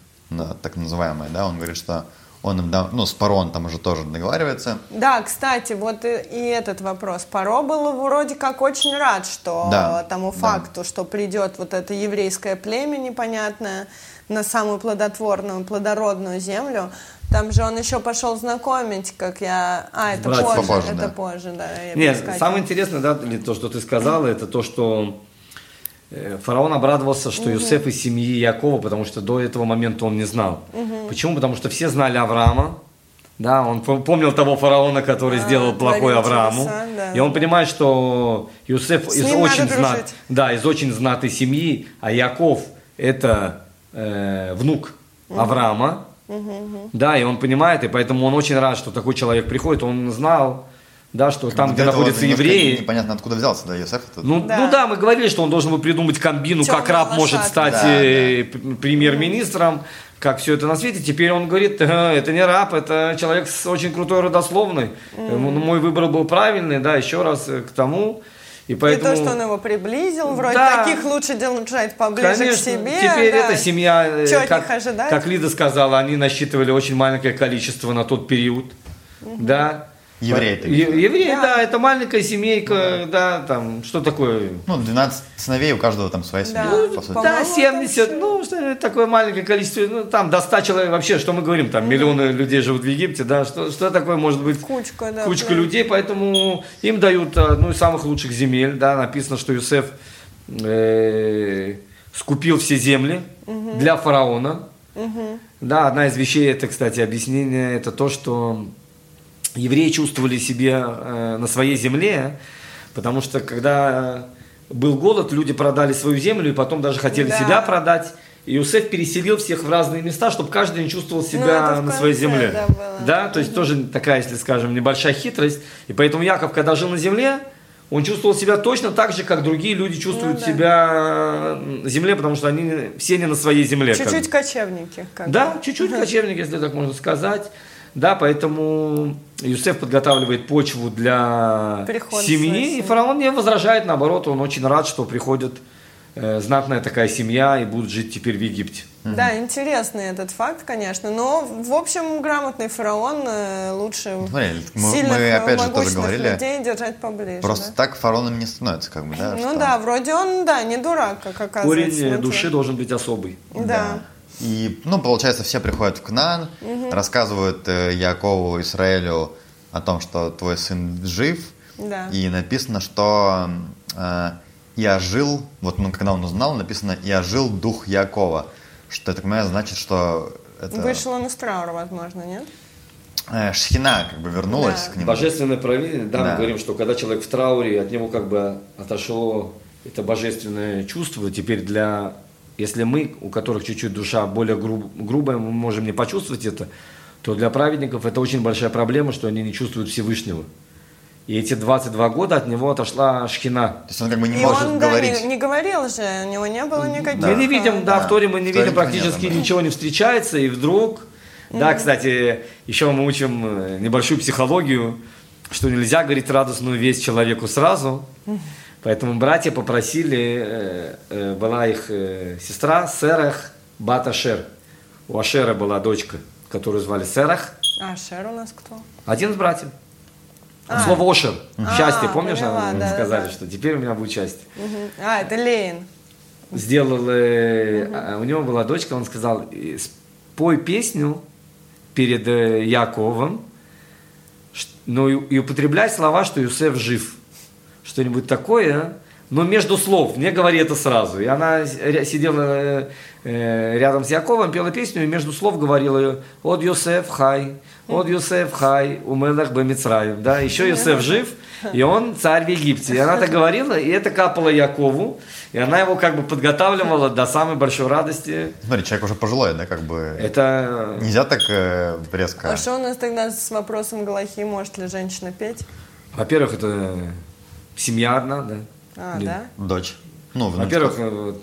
так называемая, да, он говорит, что он им ну, с Паро он там уже тоже договаривается, Да, кстати, вот и, и этот вопрос. Паро был вроде как очень рад, что Да, тому да. факту, что придет вот это еврейское племя непонятное на самую плодотворную, плодородную землю. Там же он еще пошел знакомить, как я... А, это Братьев. позже, Попозже, это да. позже, да. я Нет, самое интересное, да, то, что ты сказала, это то, что фараон обрадовался, что Юсеф из семьи Якова, потому что до этого момента он не знал. Почему? Потому что все знали Авраама, да, он пом- помнил того фараона, который А, сделал плохой Аврааму, да. и он понимает, что Юсеф С из очень знат, да, из очень знатой семьи, а Яков это э, внук Авраама, да, и он понимает, и поэтому он очень рад, что такой человек приходит, он знал, да, что там, До где находятся евреи, Непонятно, откуда взялся, да, Иосиф этот. ну Да. да. ну да, мы говорили, что он должен был придумать комбину, как Тёмная раб может лошадка. стать Да, э, п- премьер-министром, как все это на свете. Теперь он говорит, «Э, это не раб, это человек с очень крутой родословной. Э, ну, Мой выбор был правильный, да, еще раз э, к тому. И И поэтому... то, что он его приблизил, вроде Да. таких лучше держать поближе Конечно, к себе. теперь да. эта семья, э, как, как Лида сказала, они насчитывали очень маленькое количество на тот период. Да. Евреи ты? Евреи, Да. да. это маленькая семейка, да, там, что такое? Ну, 12 сыновей, у каждого там своя семья, Да. по сути. Да, По-моему, 70, там ну, что такое маленькое количество, ну, там до 100 человек, вообще, что мы говорим, там миллионы людей живут в Египте, да, что, что такое может быть? Кучка, да. Кучка прям. людей, поэтому им дают одну из самых лучших земель, да, написано, что Юсеф э, скупил все земли для фараона. Да, одна из вещей, это, кстати, объяснение, это то, что евреи чувствовали себя э, на своей земле, потому что когда был голод, люди продали свою землю и потом даже хотели Да. себя продать. И Иосиф переселил всех в разные места, чтобы каждый не чувствовал себя Ну, это в на своей земле. да, было. Да, то есть тоже такая, если скажем, небольшая хитрость. И поэтому Яков, когда жил на земле, он чувствовал себя точно так же, как другие люди чувствуют Ну да. себя на земле, потому что они все не на своей земле. как. Чуть-чуть кочевники. Как Да, чуть-чуть кочевник, если так можно сказать. Да, поэтому Юсеф подготавливает почву для своей семьи, и фараон не возражает, наоборот, он очень рад, что приходит э, знатная такая семья и будут жить теперь в Египте. Да, интересный этот факт, конечно. Но, в общем, грамотный фараон э, лучше Смотри, мы- сильных, мы опять же тоже говорили, людей держать поближе. Просто да? так фараоном не становится, как бы, да? Ну что- да, вроде он, да, не дурак, как оказывается. Корень души должен быть особый. Да. И, ну, получается, все приходят в Кнаан, рассказывают э, Якову, Израилю о том, что твой сын жив. Да. И написано, что э, «Я жил», вот ну, когда он узнал, написано «Я жил дух Якова». Что, я так понимаю, значит, что это Вышел он из траура, возможно, нет? э, Шхина как бы вернулась Да. к нему. Божественное правление, да, Да. мы говорим, что когда человек в трауре, от него как бы отошло это божественное чувство. Теперь для, если мы, у которых чуть-чуть душа более груб- грубая, мы можем не почувствовать это, то для праведников это очень большая проблема, что они не чувствуют Всевышнего. И эти 22 года от него отошла шхина. То есть он как бы не И может он, говорить. не, не говорил же, у него не было никаких... Мы не видим, да, Да. в Торе мы не В Торе видим практически непонятно, да. ничего не встречается, и вдруг, да, кстати, еще мы учим э, небольшую психологию, что нельзя говорить радостную весть человеку сразу. Поэтому братья попросили, э, э, была их э, сестра Серах Баташер. У Ашера была дочка, которую звали Серах. А, Шер у нас кто? Один из братьев. А. Слово Ошер. А, Счастье, помнишь, поняла, нам да, сказали, да. что теперь у меня будет счастье. Мгм. А, это Лейн. Сделал, э, а, у него была дочка, он сказал, «Э, спой песню перед Яковом, ну и, и употребляй слова, что Юсеф жив. Что-нибудь такое, но между слов, не говори это сразу. И она сидела э, рядом с Яковом, пела песню, и между слов говорила «От Юсеф хай, от Юсеф хай, умелах бемицраем». Да, еще Юсеф жив, и он царь в Египте. И она так говорила, и это капало Якову, и она его как бы подготавливала до самой большой радости. Смотри, человек уже пожилой, да, как бы... Это Нельзя так э, резко... А что у нас тогда с вопросом Галахи? Может ли женщина петь? Во-первых, это семья одна, да. А, Нет. да? Дочь. Ну. Во-первых, э,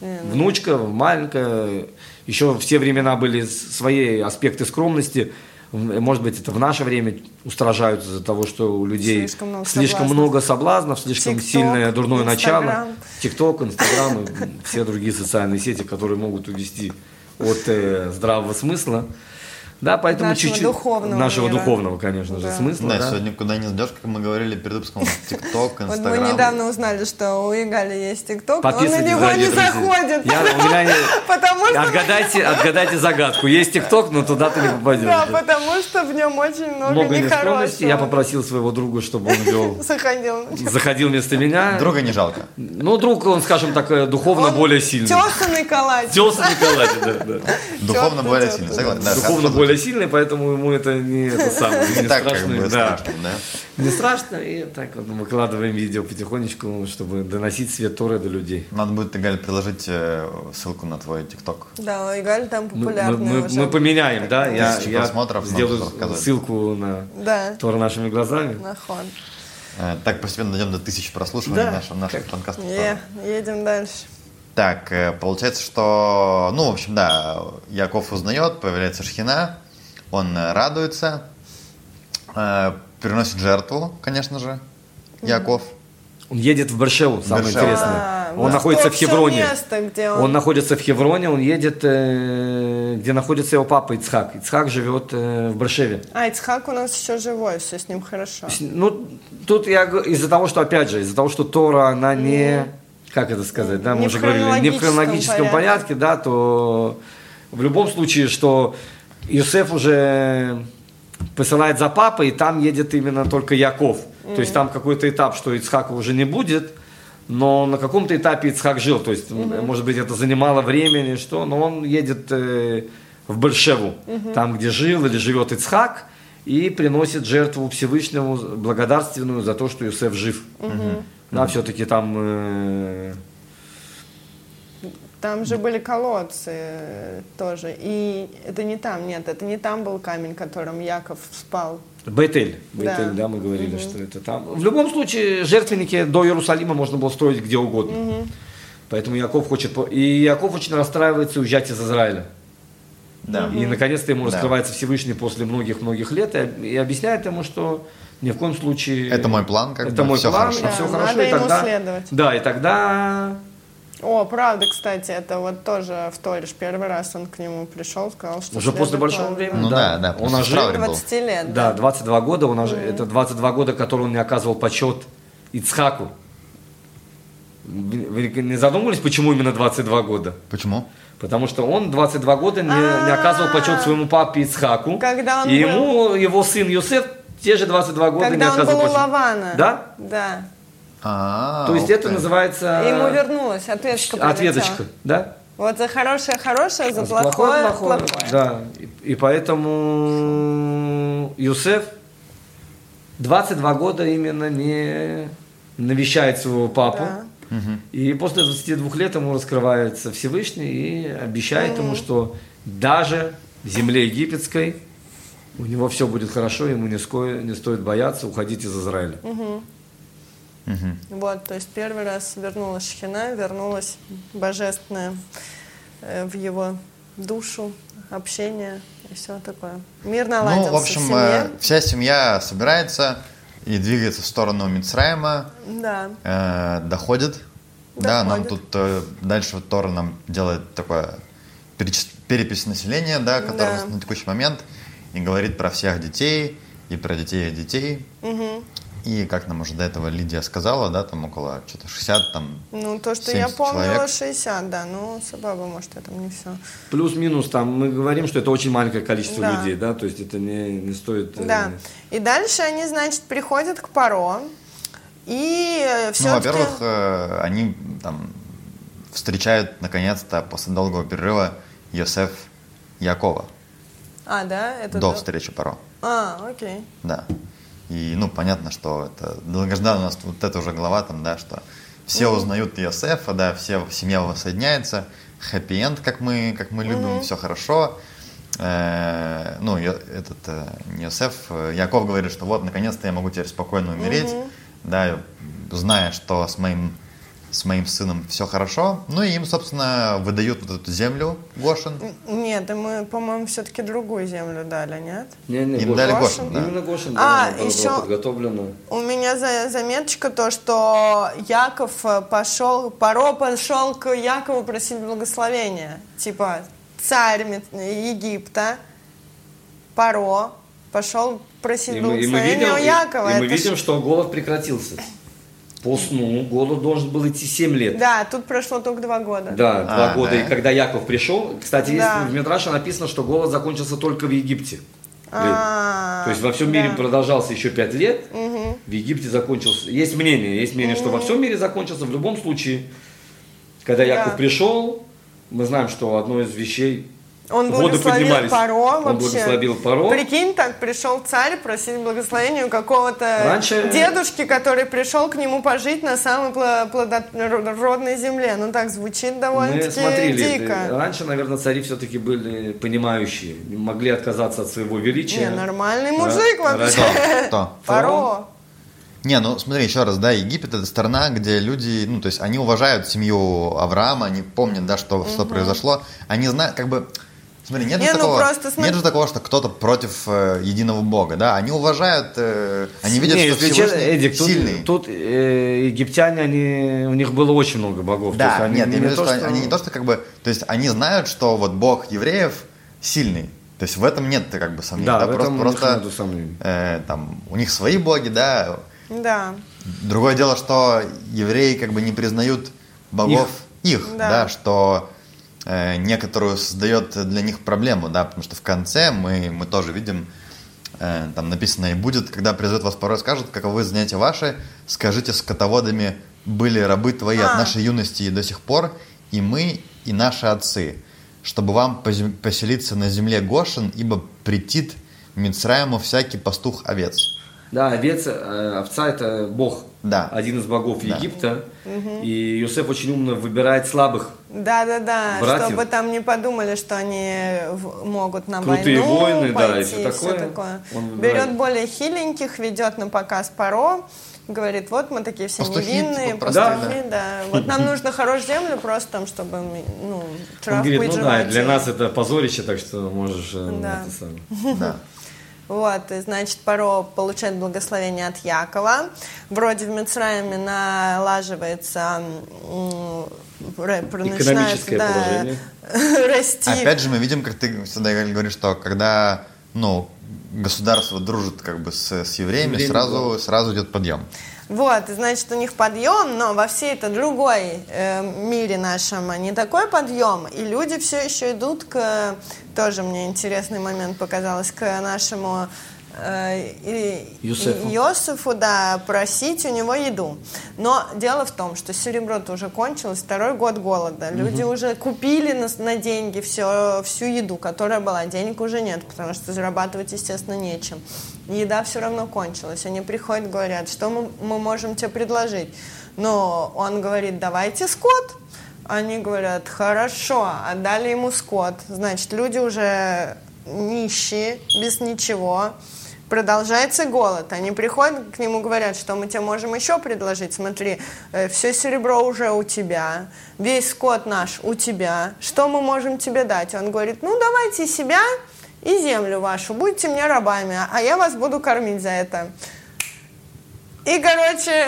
Не, ну, внучка, маленькая. Еще в те времена были свои аспекты скромности. Может быть, это в наше время устражаются из-за того, что у людей Слишком много слишком соблазнов. много соблазнов, слишком Тикток, сильное дурное начало. Инстаграм. Тикток, Инстаграм и <laughs> все другие социальные сети, которые могут увести от э, здравого смысла. Да, поэтому Нашего чуть-чуть духовного нашего мира. духовного, конечно же, Да. смысла. Да, да. сегодня куда не ждешь, как мы говорили перед выпуском, <laughs> ТикТок, Вот Инстаграм. мы недавно узнали, что у Игали есть ТикТок, но он на него не заходит. Я, у меня не- <laughs> Потому что... Отгадайте, отгадайте загадку. Есть ТикТок, но туда ты не попадешь. Да, потому что в нем очень много, Много нескромности. Я нехорошего. попросил своего друга, чтобы он вел, <laughs> Заходил. заходил вместо меня. Друга не жалко. Ну, друг, он, скажем так, э, духовно более сильный. Тесанный калач. Тёса Николай, да. Духовно более сильный, согласен. Духовно хорошо более сильный, поэтому ему это не это самое, не так, как страшно. бы, да. страшно, да? Не страшно, и так вот выкладываем видео потихонечку, чтобы доносить свет Торы до людей. Надо будет, Игаль, приложить э, ссылку на твой ТикТок. Да, Игаль там Мы, мы- популярный мы- уже. мы поменяем, да? Я, я просмотров, сделаю ссылку на Да, Тора нашими глазами. нахон. Э, Так постепенно дойдем до тысячи прослушиваний Да, наших, наших как- подкастов. Е, едем дальше. Так, э, получается, что, ну, в общем, да, Яков узнает, появляется Шхина, он э, радуется, э, приносит жертву, конечно же, Яков. Он едет в Баршеву, самое Баршеву. интересное. А, он вот находится в Хевроне. место, где он... Он находится в Хевроне, он едет, э, где находится его папа Ицхак. Ицхак живет э, в Баршеве. А, Ицхак у нас еще живой, все с ним хорошо. Ну, тут я из-за того, что, опять же, из-за того, что Тора, она не, как это сказать, да, мы уже говорили, не в хронологическом хронологическом порядке, да, то в любом случае, что Иосиф уже посылает за папой, и там едет именно только Яков. То есть там какой-то этап, что Ицхака уже не будет, но на каком-то этапе Ицхак жил. То есть, м, может быть, это занимало времени, что, но он едет э, в Бершеву, там, где жил или живет Ицхак, и приносит жертву Всевышнему благодарственную за то, что Иосиф жив. Да, все-таки там э, Там же были колодцы э, тоже. И это не там, нет, это не там был камень, которым Яков спал. Бетель, Да. Бетель, да, мы говорили, что это там. В любом случае, жертвенники до Иерусалима можно было строить где угодно. Поэтому Яков хочет... И Яков очень расстраивается уезжать из Израиля. Да. И наконец-то ему Да. раскрывается Всевышний после многих-многих лет и, и объясняет ему, что ни в коем случае... Это мой план, как это бы, мой всё план, хорошо. Да, все надо хорошо. И ему тогда, следовать. Да, и тогда О, правда, кстати, это вот тоже в Ториш. Первый раз он к нему пришел, сказал, что... уже после большого план. времени. Ну да, да, Он ожил. траура. был. 20 лет, Да, да. 22 года, он ожи- это 22 года, которые он не оказывал почет Ицхаку. Вы вы не задумывались, почему именно 22 года? Почему? Потому что он 22 года не, не оказывал почет своему папе Ицхаку. Когда он и был- ему его сын Юсеф те же 22 года не Когда он был у. Лавана. Да? Да. А, То есть это называется... И ему вернулась ответочка. Ответочка, да? Вот за хорошее хорошее, за плохое плохое плохое. Да. И, и поэтому Юсеф 22 года именно не навещает своего папу. Да. И после 22 лет ему раскрывается Всевышний и обещает ему, что даже в земле египетской у него все будет хорошо, ему не, ской- не стоит бояться уходить из Израиля. Вот, то есть первый раз вернулась Шхина, вернулась божественная э, в его душу, общение и все такое. Мир наладился Ну, в общем, в семье. э, вся семья собирается, и двигается в сторону Мицраима, Да. э, доходит. Да, нам Доходит. тут э, дальше вот Тора нам делает такое перечис- перепись населения, да, которая Да. на текущий момент, и говорит про всех детей, и про детей их детей. И как нам уже до этого Лидия сказала, да, там около что-то 60, там Ну, то, что я 70 помнила, человек. 60, да. Ну, Сабаба, может, это не все. Плюс-минус там мы говорим, что это очень маленькое количество Да. людей, да, то есть это не, не стоит... э, Да. И дальше они, значит, приходят к Паро. И все Ну, во-первых, э, они там встречают наконец-то после долгого перерыва Йосеф Якова А, да? Это до до- встречи Паро. А, окей. Да. И, ну, понятно, что это долгожданно у нас вот эта уже глава там, да, что все узнают Йосефа, да, все, семья воссоединяется, хэппи-энд, как мы, как мы любим, все хорошо. Э, ну, я- этот э, Йосеф, э, Яков говорит, что вот, наконец-то я могу теперь спокойно умереть, да, зная, что с моим с моим сыном все хорошо. Ну и им, собственно, выдают вот эту землю Гошин. Нет, мы, по-моему, все-таки другую землю дали, нет? Не, не, Им Гошин. дали Гошин, Гошин, да. Именно Гошин, А, да, было еще- подготовлено. У меня за, заметочка то, что Яков пошел, Паро пошел к Якову просить благословения. Типа царь Египта, Паро пошел просить И мы, и мы благословения видим, у Якова. и, и мы Это ж- видим, что голод прекратился. По сну голод должен был идти 7 лет. Да, тут прошло только два года. Да, два А, года. да. И когда Яков пришел, кстати, Да. есть в Мидраше написано, что голод закончился только в Египте. А, То есть во всем мире да. продолжался еще 5 лет, в Египте закончился. Есть мнение, есть мнение, что во всем мире закончился. В любом случае, когда Яков Да. пришел, мы знаем, что одно из вещей Он воды благословил. Паро Он вообще. благословил Паро. Прикинь, так пришел царь просить благословения у какого-то Раньше- дедушки, который пришел к нему пожить на самой пло- плодородной земле. Ну так звучит Мы довольно-таки смотрели, дико. э, раньше, наверное, цари все-таки были понимающие, могли отказаться от своего величия. Не, нормальный мужик ради- вообще. Кто? <laughs> Паро. Не, ну смотри, еще раз, да, Египет это страна, где люди, ну, то есть они уважают семью Авраама, они помнят, да, что, что произошло. Они знают, как бы, смотри, нет, Не, же, ну такого, просто смотри- нет же такого, что кто-то против э, единого Бога, да, они уважают, э, они видят, Не, что Всевышний Эдик, тут, сильный. тут э, египтяне, они, у них было очень много богов. То Да, есть они нет, не я имею в виду, то, что они не то, что как бы, то есть они знают, что вот Бог евреев сильный. То есть в этом нет как бы сомнений. Да, в просто, этом у них просто нету сомнений. э, там у них свои боги, да, Да. Другое дело, что евреи как бы не признают богов их, Да. да. что некоторую создает для них проблему, да, потому что в конце мы, мы тоже видим, э, там написано и будет, когда призовет вас порой скажут, каковы занятия ваши, скажите скотоводами были рабы твои А. от нашей юности и до сих пор, и мы, и наши отцы, чтобы вам позем- поселиться на земле Гошин, ибо претит Мицраему всякий пастух овец. Да, овец, э, овца это бог, Да. один из богов Да. Египта. И Иосиф очень умно выбирает слабых. Да-да-да, Братьев. чтобы там не подумали, что они в- могут на Крутые войну воины, да, пойти, и всё всё такое. такое. Он. Берет более хиленьких, ведет на показ паро, говорит, вот мы такие все Пастухи, невинные, типа, простые, пастухи, да. Вот нам <laughs> нужно хорошую землю просто там, чтобы, ну, Он трав говорит, ну да, для нас это позорище, так что можешь э, Да. это самое. Да. <laughs> Вот, и, значит, Паро получает благословение от Якова. Вроде в Мицраиме налаживается, Экономическое начинает, положение. <laughs> расти. Опять же, мы видим, как ты всегда говоришь, что когда ну, государство дружит как бы с, с евреями, Евреями, сразу, сразу идет подъем. Вот, значит, у них подъем, но во всей это другой э, мире нашем не такой подъем, и люди все еще идут к, тоже мне интересный момент показалось, к нашему э, Юсефу. Иосифу, да, просить у него еду. Но дело в том, что серебро-то уже кончилось, второй год голода. Люди уже купили на, на деньги все, всю еду, которая была. Денег уже нет, потому что зарабатывать, естественно, нечем. Еда все равно кончилась. Они приходят, говорят, что мы, мы можем тебе предложить. Но он говорит, давайте скот. Они говорят, хорошо, отдали ему скот. Значит, люди уже нищие, без ничего. Продолжается голод. Они приходят к нему, говорят, что мы тебе можем еще предложить. Смотри, все серебро уже у тебя, весь скот наш у тебя. Что мы можем тебе дать? Он говорит, ну давайте себя и землю вашу, будьте мне рабами, а я вас буду кормить за это. И, короче,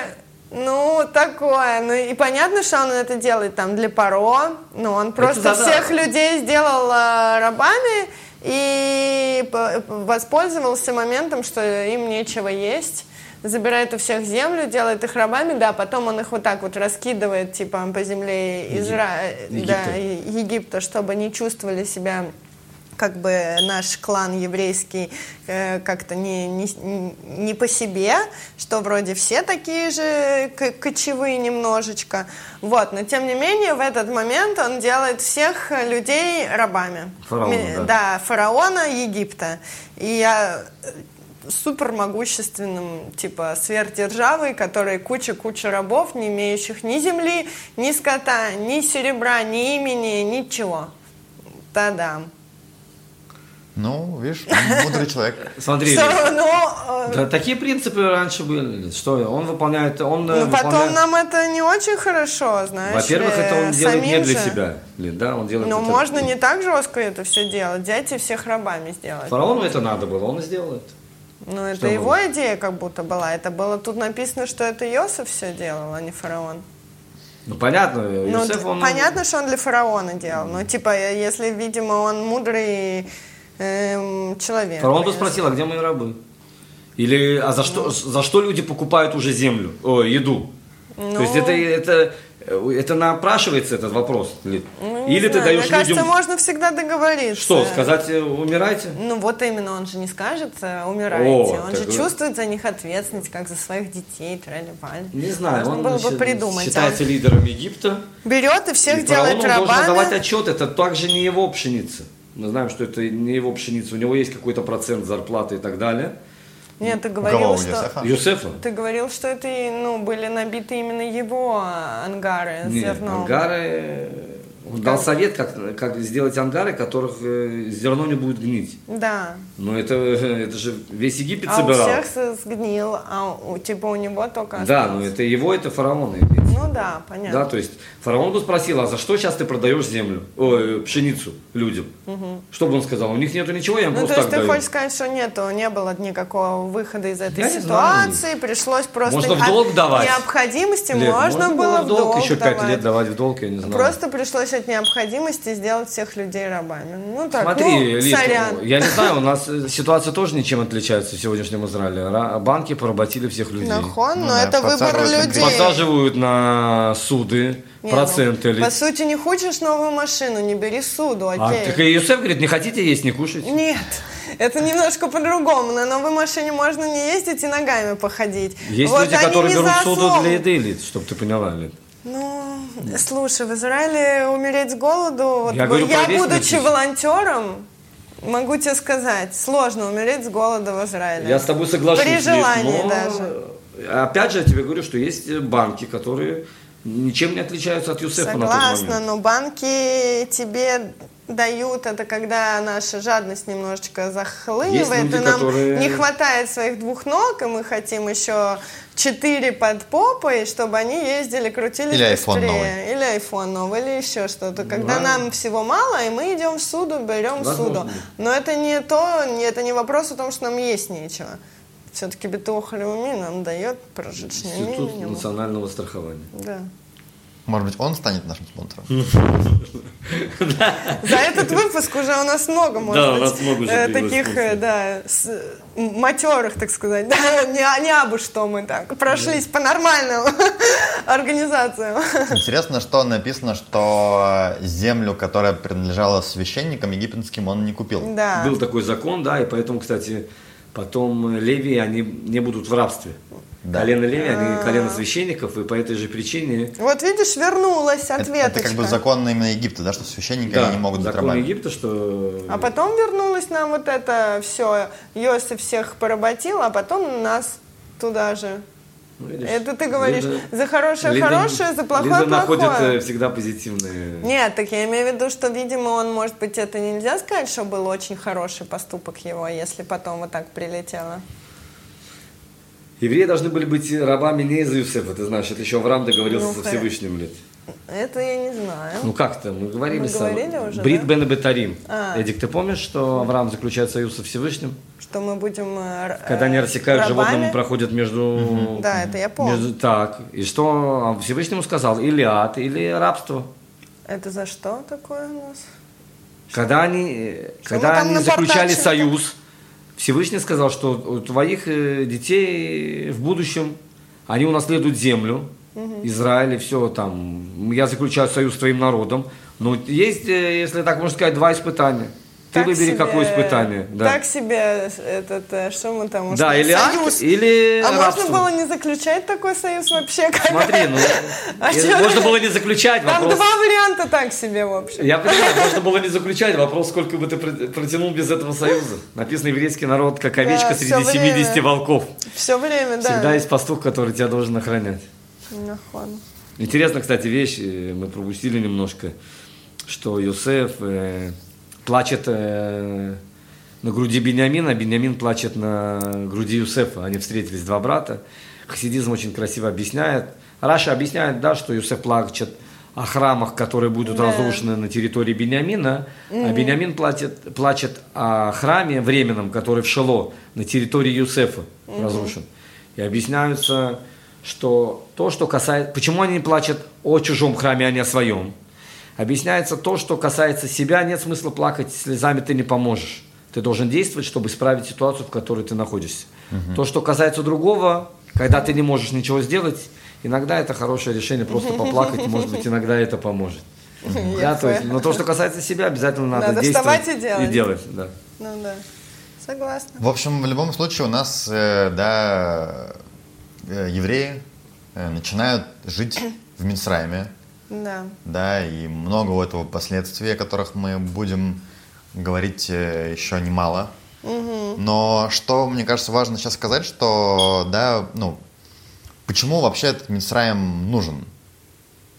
ну, такое. Ну, и понятно, что он это делает там для Паро. Ну, он просто всех людей сделал э, рабами и по- воспользовался моментом, что им нечего есть. Забирает у всех землю, делает их рабами, да, потом он их вот так вот раскидывает, типа, по земле Изра... Египта. да, Е- Египта, чтобы не чувствовали себя как бы наш клан еврейский э, как-то не, не, не по себе, что вроде все такие же кочевые немножечко. Вот, но тем не менее в этот момент он делает всех людей рабами. Фараона, Ми- да. да, фараона Египта. И я э, супер могущественным, типа, сверхдержавой, которой куча-куча рабов, не имеющих ни земли, ни скота, ни серебра, ни имени, ничего. Та-дам. Ну, видишь, он мудрый <laughs> человек. Смотри, Все равно, э, да, такие принципы раньше были. Что он выполняет, он э, ну, потом выполняет- нам это не очень хорошо, знаешь. Во-первых, это он делает не для же. себя, Лин, да, он делает. Ну, это- можно не так жестко это все делать, взять и всех рабами сделать. Фараону это надо было, он и сделал это. Ну, это Что его можно? идея как будто была. Это было тут написано, что это Йосиф все делал, а не фараон. Ну понятно, Ну, Юсеф, д- он понятно, что он для фараона делал. Ну, типа, э, если, видимо, он мудрый эм, человек. Фараон бы Если- спросил, а где мои рабы? Или а за что, Ну. за что люди покупают уже землю, о, еду? То есть Ну. это, это, это напрашивается этот вопрос. Ну, Или ты знаю, даешь Мне кажется, людям можно всегда договориться. что, сказать э, умирайте? Ну вот именно, он же не скажет э, умирайте, О, он же вы- чувствует за них ответственность, как за своих детей, трали-вали. Не знаю, Можно он было бы придумать. считается а лидером Египта. он берет и всех И делает он должен рабами. отчет, это также не его пшеница. Мы знаем, что это не его пшеница, у него есть какой-то процент зарплаты и так далее. Нет, ты кого? говорил, У что... Юсефа? Ты говорил, что это ну, были набиты именно его ангары Нет, зерном. ангары... Он дал совет, как, как сделать ангары, которых э, зерно не будет гнить. Да. Но это, <laughs> это же весь Египет А собирал. у всех сгнил, а у, типа у него только Да, осталось. но это его, это фараон. Ну да, понятно. Да, то есть фараон бы спросил, а за что сейчас ты продаешь землю, ой, пшеницу людям? Что бы он сказал? У них нету ничего, я им Ну, то просто есть так ты даю. хочешь сказать, что нету, не было никакого выхода из этой Я ситуации, пришлось просто Можно в от долг давать. необходимости Лет, можно, было в долг, еще пять лет давать в долг, я не знаю. Просто пришлось от необходимости сделать всех людей рабами. Ну так, Смотри, ну, Лид, сорян. я не знаю, у <laughs> нас э, ситуация тоже ничем отличается в сегодняшнем Израиле. Ра- Банки поработили всех людей. Нахон, Ну но да, это выбор людей. Подсаживают на суды, Не, проценты. ну, по сути, не хочешь новую машину, не бери суду, А, окей. так и Юсеф говорит, не хотите есть, не кушайте. Нет, это немножко по-другому. На новой машине можно не ездить и ногами походить. Есть Вот люди, которые берут суду для еды, Лид, чтобы ты поняла, Лид. Ну, слушай, в Израиле умереть с голоду, вот Я говорю весь будучи волонтером, могу тебе сказать, сложно умереть с голода в Израиле. Я с тобой соглашусь. При Лид, желании но, даже. Опять же, я тебе говорю, что есть банки, которые ничем не отличаются от Юсефа на тот Согласна, момент. но банки тебе дают это, когда наша жадность немножечко захлынивает, люди, и нам которые- не хватает своих двух ног, и мы хотим еще четыре под попой, чтобы они ездили, крутились Или быстрее. новый. Или айфон новый, или еще что-то. Когда Да. нам всего мало, и мы идем в суду, берем Возможно. суду. Но это не то, не- это не вопрос о том, что нам есть нечего. Все-таки Бетух Леуми нам дает прожиточный Институт минимум. национального страхования. Да. Может быть, он станет нашим спонсором? <laughs> За этот выпуск уже у нас много, может быть, э, таких, э, да, матерых, так сказать, <laughs> не, не абы что мы так прошлись по нормальным <laughs> организациям. Интересно, что написано, что землю, которая принадлежала священникам египетским, он не купил. Да. Был такой закон, да, и поэтому, кстати, потом э, Леви, они не будут в рабстве. Да. Колено Леви, А. они колено священников, и по этой же причине Вот видишь, вернулась Это, ответочка. это как бы закон именно Египта, да, что священники да, не могут быть закон рабами. Египта, что А потом вернулось нам вот это все. Йосиф всех поработил, а потом нас туда же. Ну, видишь, Это ты говоришь, Лида- за хорошее Лида- хорошее, за плохое находит плохое. э, всегда позитивные. Нет, так я имею в виду, что, видимо, он, может быть, это нельзя сказать, что был очень хороший поступок его, если потом вот так прилетело. Евреи должны были быть рабами не из Иосифа, ты знаешь, это еще Авраам договорился Ну, со. Всевышним лет. Это я не знаю. Ну как-то, мы говорили Мы с говорили уже, Брит да? Бен Бетарим. А. Эдик, ты помнишь, что Авраам заключает союз со Всевышним? Что мы будем... э, р- Когда они э, рассекают рабами? животным, проходят между... Да, это я помню. между- Так, и что Всевышнему сказал? Или ад, или рабство. Это за что такое у нас? Когда они, э, Что когда они заключали союз, Всевышний сказал, что у твоих э, детей в будущем они унаследуют землю, Израиль и все там. Я заключаю союз с твоим народом. Но есть, э, если так можно сказать, два испытания. Ты Так выбери, себе- какое испытание. Да, Так себе этот, э, что мы там... да может, или союз? или А рабство. можно было не заключать такой союз вообще? Как? Смотри, ну, <laughs> А э, можно было не заключать Там вопрос. два варианта так себе, в общем. Я понимаю, можно было не заключать. Вопрос, сколько бы ты пр- протянул без этого союза. Написано, еврейский народ, как овечка Да, среди всё время. 70 волков. Все время, да. Всегда есть пастух, который тебя должен охранять. Нахон. Интересно, кстати, вещь, э, мы пропустили немножко, что Йосеф э, плачет э, на груди Бениамина, а Бениамин плачет на груди Юсефа. Они встретились, два брата. Хасидизм очень красиво объясняет. Раша объясняет, да, что Юсеф плачет о храмах, которые будут Да. разрушены на территории Бениамина, а Бениамин плачет, плачет о храме временном, который в Шело, на территории Юсефа разрушен. И объясняются, что то, что касается... Почему они плачут о чужом храме, а не о своем? Объясняется то, что касается себя, нет смысла плакать, слезами ты не поможешь. Ты должен действовать, чтобы исправить ситуацию, в которой ты находишься. То, что касается другого, когда ты не можешь ничего сделать, иногда это хорошее решение просто поплакать, может быть, иногда это поможет. Да, то есть, но то, что касается себя, обязательно надо, Надо действовать вставать и делать. И делать да. Ну да. Согласна. В общем, в любом случае у нас, э, да, евреи э, начинают жить в Мицрайме, Да. да, и много у этого последствий, о которых мы будем говорить э, еще немало. Но что, мне кажется, важно сейчас сказать, что, да, ну, почему вообще этот Мицраим нужен?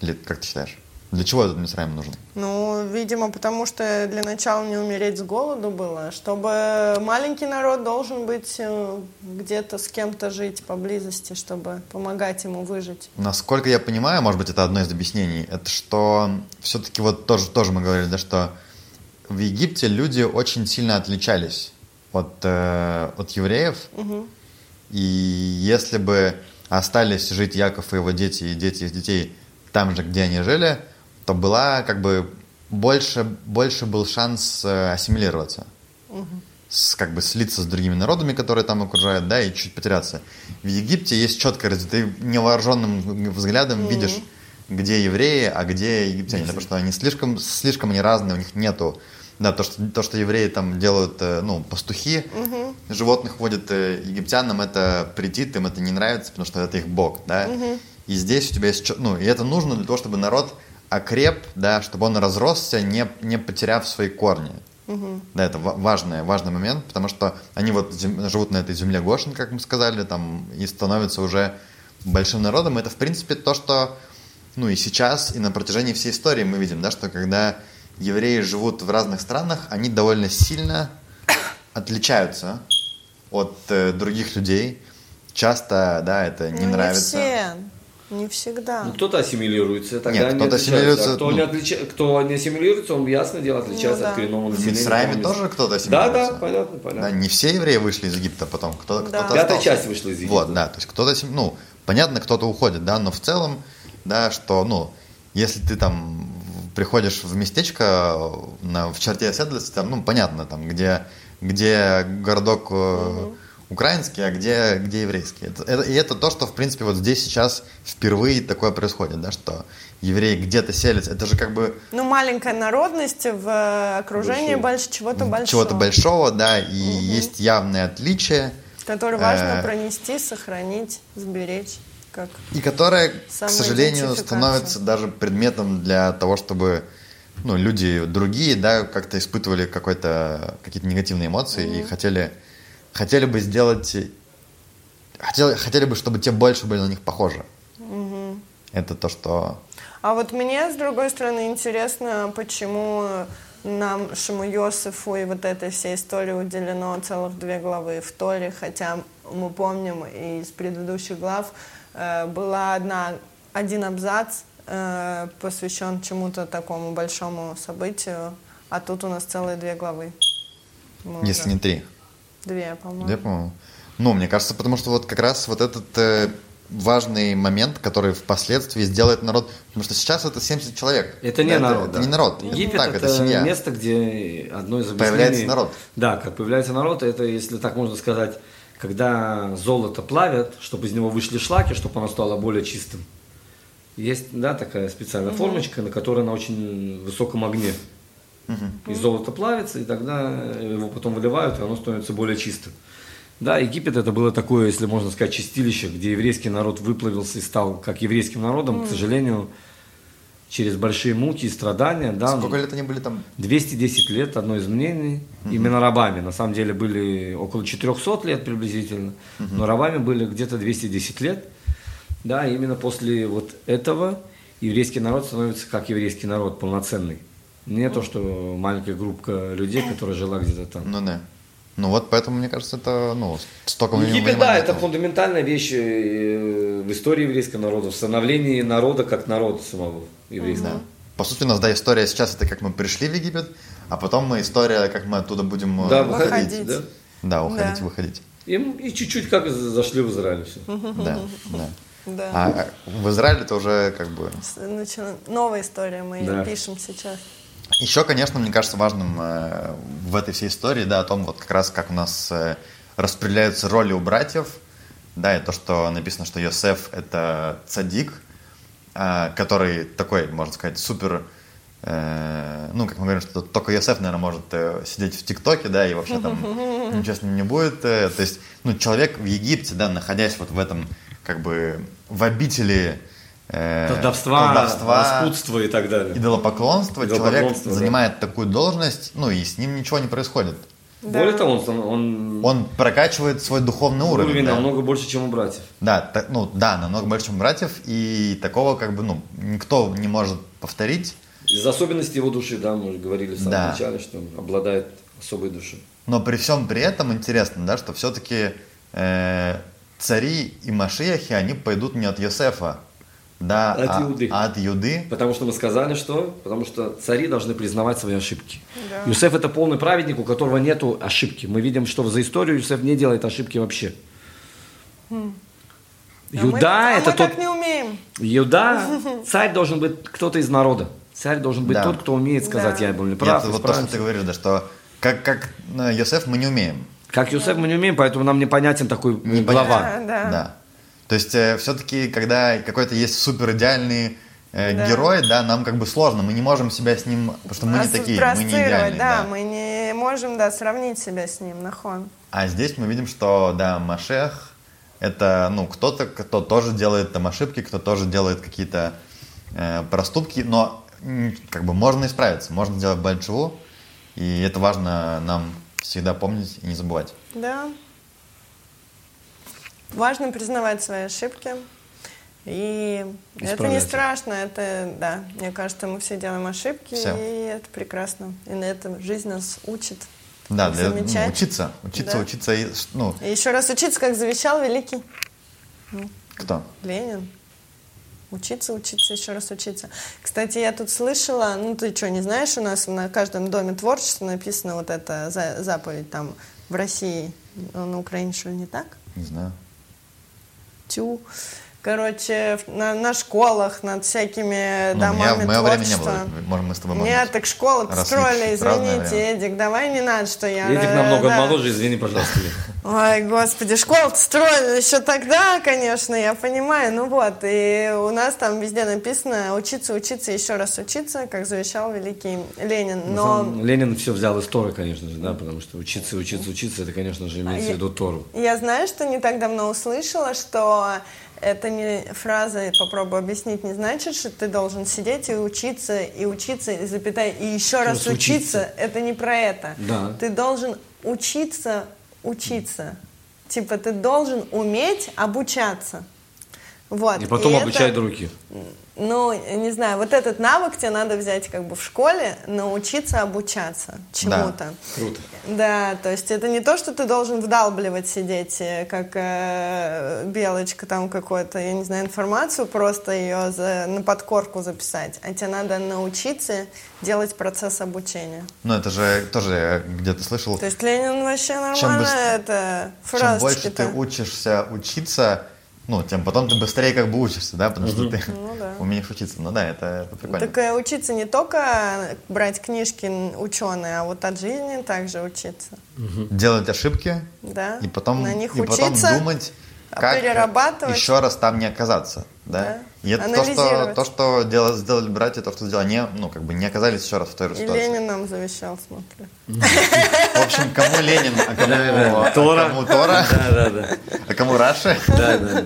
Или как ты считаешь? Для чего этот Мицраим нужен? Ну, видимо, потому что для начала не умереть с голоду было, чтобы маленький народ должен быть э, где-то с кем-то жить поблизости, чтобы помогать ему выжить. Насколько я понимаю, может быть, это одно из объяснений, это что все-таки вот тоже, тоже мы говорили, да, что в Египте люди очень сильно отличались от, э, от евреев, и если бы остались жить Яков и его дети, и дети их детей там же, где они жили, то была как бы больше, больше был шанс э, ассимилироваться с, как бы слиться с другими народами, которые там окружают, да, и чуть потеряться. В Египте есть четкое разделение. Ты невооруженным взглядом видишь, где евреи, а где египтяне. Потому что они слишком, слишком они разные, у них нету. Да, то, что, то, что евреи там делают, э, ну, пастухи, животных водят э, египтянам, это претит, им это не нравится, потому что это их бог, да. И здесь у тебя есть, ну, и это нужно для того, чтобы народ окреп, да, чтобы он разросся, не, не потеряв свои корни. Да, это ва- важный, важный момент, потому что они вот живут на этой земле Гошин, как мы сказали, там, и становятся уже большим народом. Это, в принципе, то, что, ну, и сейчас, и на протяжении всей истории мы видим, да, что когда евреи живут в разных странах, они довольно сильно отличаются от э, других людей. Часто, да, это не Ну, нравится. Не все, не всегда. Ну, кто-то ассимилируется, тогда Нет, кто-то ассимилируется, А кто, ну- не отлича- кто не ассимилируется, он, ясно дело, отличается Ну, да. от коренного В населения. Мицраиме Он- тоже кто-то Да, ассимилируется. да, понятно, Да, понятно. не все евреи вышли из Египта потом, кто, Да. кто-то Пятая остался. часть вышла из Египта. Вот, да, то есть кто-то, ассим- ну, понятно, кто-то уходит, да, но в целом, да, что, ну, если ты там приходишь в местечко на, в черте оседлости, там, ну, понятно, там, где, где городок э, украинский, а где, где еврейский. Это, это- и это то, что, в принципе, вот здесь сейчас впервые такое происходит, да, что евреи где-то селятся. Это же как бы Ну, маленькая народность в э, окружении больше чего-то большого. чего-то большого, да, и есть явные отличия. Который важно Э, пронести, сохранить, сберечь. Как И которая, к сожалению, становится даже предметом для того, чтобы ну, люди другие, да, как-то испытывали какой-то, какие-то негативные эмоции и хотели, хотели бы сделать, хотели, хотели бы, чтобы те больше были на них похожи. Это то, что... А вот мне, с другой стороны, интересно, почему нашему Йосифу и вот этой всей истории уделено целых две главы в Торе, хотя мы помним из предыдущих глав э, была одна, один абзац, э, посвящен чему-то такому большому событию, а тут у нас целые две главы. Мы Если уже- не три. Две, по-моему. Да, по-моему. Ну, мне кажется, потому что вот как раз вот этот э, важный момент, который впоследствии сделает народ... Потому что сейчас это 70 человек. Это не Да, народ. Это, да. не народ. Египет так, это, это семья. место, где одно из объяснений... Появляется народ. Да, как появляется народ, это, если так можно сказать, когда золото плавят, чтобы из него вышли шлаки, чтобы оно стало более чистым. Есть, да, такая специальная формочка, на которой на очень высоком огне. И золото плавится, и тогда его потом выливают, и оно становится более чистым. Да, Египет это было такое, если можно сказать, чистилище, где еврейский народ выплавился и стал как еврейским народом, к сожалению, через большие муки и страдания. Да, Сколько лет они были там? 210 лет, одно из мнений, именно рабами. На самом деле были около 400 лет приблизительно, но рабами были где-то 210 лет. Да, именно после вот этого еврейский народ становится как еврейский народ, полноценный. Не то, что маленькая группа людей, которая жила где-то там. Ну да. Ну вот поэтому, мне кажется, это, ну, столько времени Египет, да, это фундаментальная вещь э, в истории еврейского народа, в становлении народа как народа самого еврейского. Да. По сути, у нас, да, история сейчас это как мы пришли в Египет, а потом мы история, как мы оттуда будем э, Да, выходить. выходить, да. Да, уходить, Да. выходить. И, и чуть-чуть как зашли в Израиль все. Да, да. Да. А а в Израиле это уже как бы... Начала- Новая история, мы ее Да. пишем сейчас. Еще, конечно, мне кажется важным э, в этой всей истории, да, о том, вот как раз как у нас э, распределяются роли у братьев, да, и то, что написано, что Йосеф это цадик, э, который такой, можно сказать, супер, э, ну, как мы говорим, что только Йосеф, наверное, может сидеть в ТикТоке, да, и вообще там <laughs> ничего с ним не будет. то есть, ну, человек в Египте, да, находясь вот в этом, как бы, в обители Колдовства, колдовства, распутства и так далее. идолопоклонство, человек да. занимает такую должность, ну и с ним ничего не происходит. Да. Более того, он, он, Он прокачивает свой духовный уровень. уровень да. намного больше, чем у братьев. Да, та- ну да, намного больше, чем у братьев, и такого как бы, ну, никто не может повторить. Из особенностей его души, да, мы уже говорили в самом Да. начале, что он обладает особой душой. Но при всем при этом интересно, да, что все-таки цари и машияхи, они пойдут не от Йосефа, да, От а, Иуды. а от Юды. Потому что мы сказали, что? Потому что цари должны признавать свои ошибки. Да. Юсеф это полный праведник, у которого нету ошибки. Мы видим, что за историю Юсеф не делает ошибки вообще. А мы- Юда а это мы тот... так не умеем. Юда, <laughs> царь должен быть кто-то из народа. Царь должен быть Да. тот, кто умеет сказать, Да. я был Нет, неправ, вот то, что исправимся». ты говоришь, да, что как, как э, Йосеф мы не умеем. Как Юсеф мы не умеем, поэтому нам непонятен такой глава. Да, да. Да. То есть все-таки, когда какой-то есть супер идеальный э, Да. герой, да, нам как бы сложно, мы не можем себя с ним, потому что мы не такие, мы не идеальные. да, да. мы не можем, да, сравнить себя с ним, нахон. А здесь мы видим, что, да, Машех это, ну, кто-то, кто тоже делает там ошибки, кто тоже делает какие-то э, проступки, но как бы можно исправиться, можно сделать большеву, и это важно нам всегда помнить и не забывать. Да. Важно признавать свои ошибки. И это не страшно, это, да, мне кажется, мы все делаем ошибки, Все. и это прекрасно. И на этом жизнь нас учит. Да, для, ну, учиться, учиться, Да. учиться, и, ну, И еще раз учиться, как завещал великий кто? Ленин. Учиться, учиться, еще раз учиться. Кстати, я тут слышала, ну ты что, не знаешь, у нас на каждом доме творчества написана вот эта за- заповедь там в России, Ну, на Украине что ли не так? Не знаю. 就 Короче, в- на, на школах, над всякими Ну, домами меня в мое время не творчества. было. Может, мы с тобой можем- Нет, так школы строили, в извините, время. Эдик, давай не надо, что я... Эдик намного да. моложе, извини, пожалуйста. <laughs> Ой, господи, школу строили еще тогда, конечно, я понимаю. Ну вот, и у нас там везде написано учиться, учиться, еще раз учиться, как завещал великий Ленин. Но Сам Ленин все взял из Торы, конечно же, да, потому что учиться, учиться, учиться, это, конечно же, имеется в я- виду Тору. я знаю, что не так давно услышала, что это не фраза «попробуй объяснить» не значит, что ты должен сидеть и учиться, и учиться, и запятая, и еще раз раз учиться. учиться. Это не про это. Да. Ты должен учиться, учиться. Типа ты должен уметь обучаться. Вот. И потом это- обучать других. Ну, не знаю, вот этот навык тебе надо взять как бы в школе, научиться обучаться чему-то. Круто. Да, то есть это не то, что ты должен вдалбливать сидеть, э, как э, белочка там какую-то, я не знаю, информацию, просто ее за- на подкорку записать, а тебе надо научиться делать процесс обучения. Ну, это же тоже я где-то слышал. То есть Ленин вообще Чем нормально быс- это Чем больше ты учишься учиться, ну, тем потом ты быстрее как бы учишься, да, потому что ты Ну да. <laughs> умеешь учиться. Ну да, это, это прикольно. Так э, учиться не только брать книжки ученые, а вот от жизни также учиться. Делать ошибки Да? и потом, на них и потом думать, а как перерабатывать. еще раз там не оказаться. Да? Да. И это то, что, то, что дело- сделали братья, то, что сделали, они, ну, как бы не оказались еще раз в той же И ситуации. Ленин нам завещал, смотри. В общем, кому Ленин, а кому, а Тора. кому Тора, а кому Раша. Да, да, да.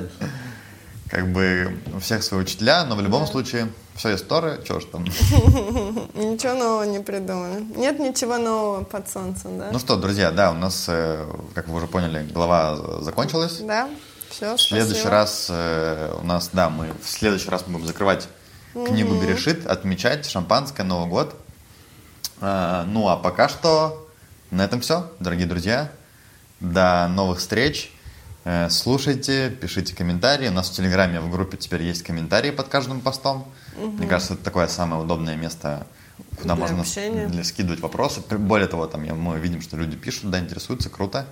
Как бы у всех свои учителя, но в любом случае все из Торы, чего ж там. <laughs> Ничего нового не придумали. Нет ничего нового под солнцем, да? Ну что, друзья, да, у нас, э, как вы уже поняли, глава закончилась. Да? Все, В следующий раз э, у нас, да, мы в следующий раз мы будем закрывать книгу Берешит, отмечать шампанское, Новый год. А, ну а пока что на этом все, дорогие друзья. До новых встреч. Э, Слушайте, пишите комментарии. У нас в Телеграме в группе теперь есть комментарии под каждым постом. Мне кажется, это такое самое удобное место, куда Для можно общения. скидывать вопросы. Более того, там мы видим, что люди пишут, да, интересуются, круто.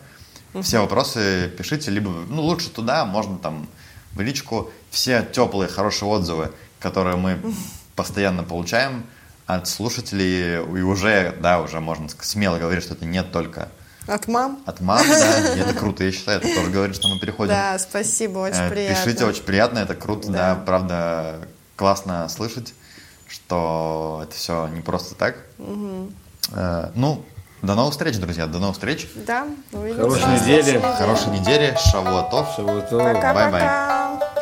Все вопросы пишите, либо, ну, лучше туда, можно там в личку. Все теплые, хорошие отзывы, которые мы <laughs> постоянно получаем от слушателей, и уже, да, уже можно смело говорить, что это не только От мам? от мам, да, <laughs> и это круто, я считаю, это тоже говорит, что мы переходим. Да, спасибо, очень Э, приятно. Пишите, очень приятно, это круто, да. Да. правда, классно слышать, что это все не просто так. Э, Ну, до новых встреч, друзья, до новых встреч. Да, увидимся. Хорошей недели. Хорошей недели, שבוע טוב. שבוע טוב. Bye-bye. Пока-пока.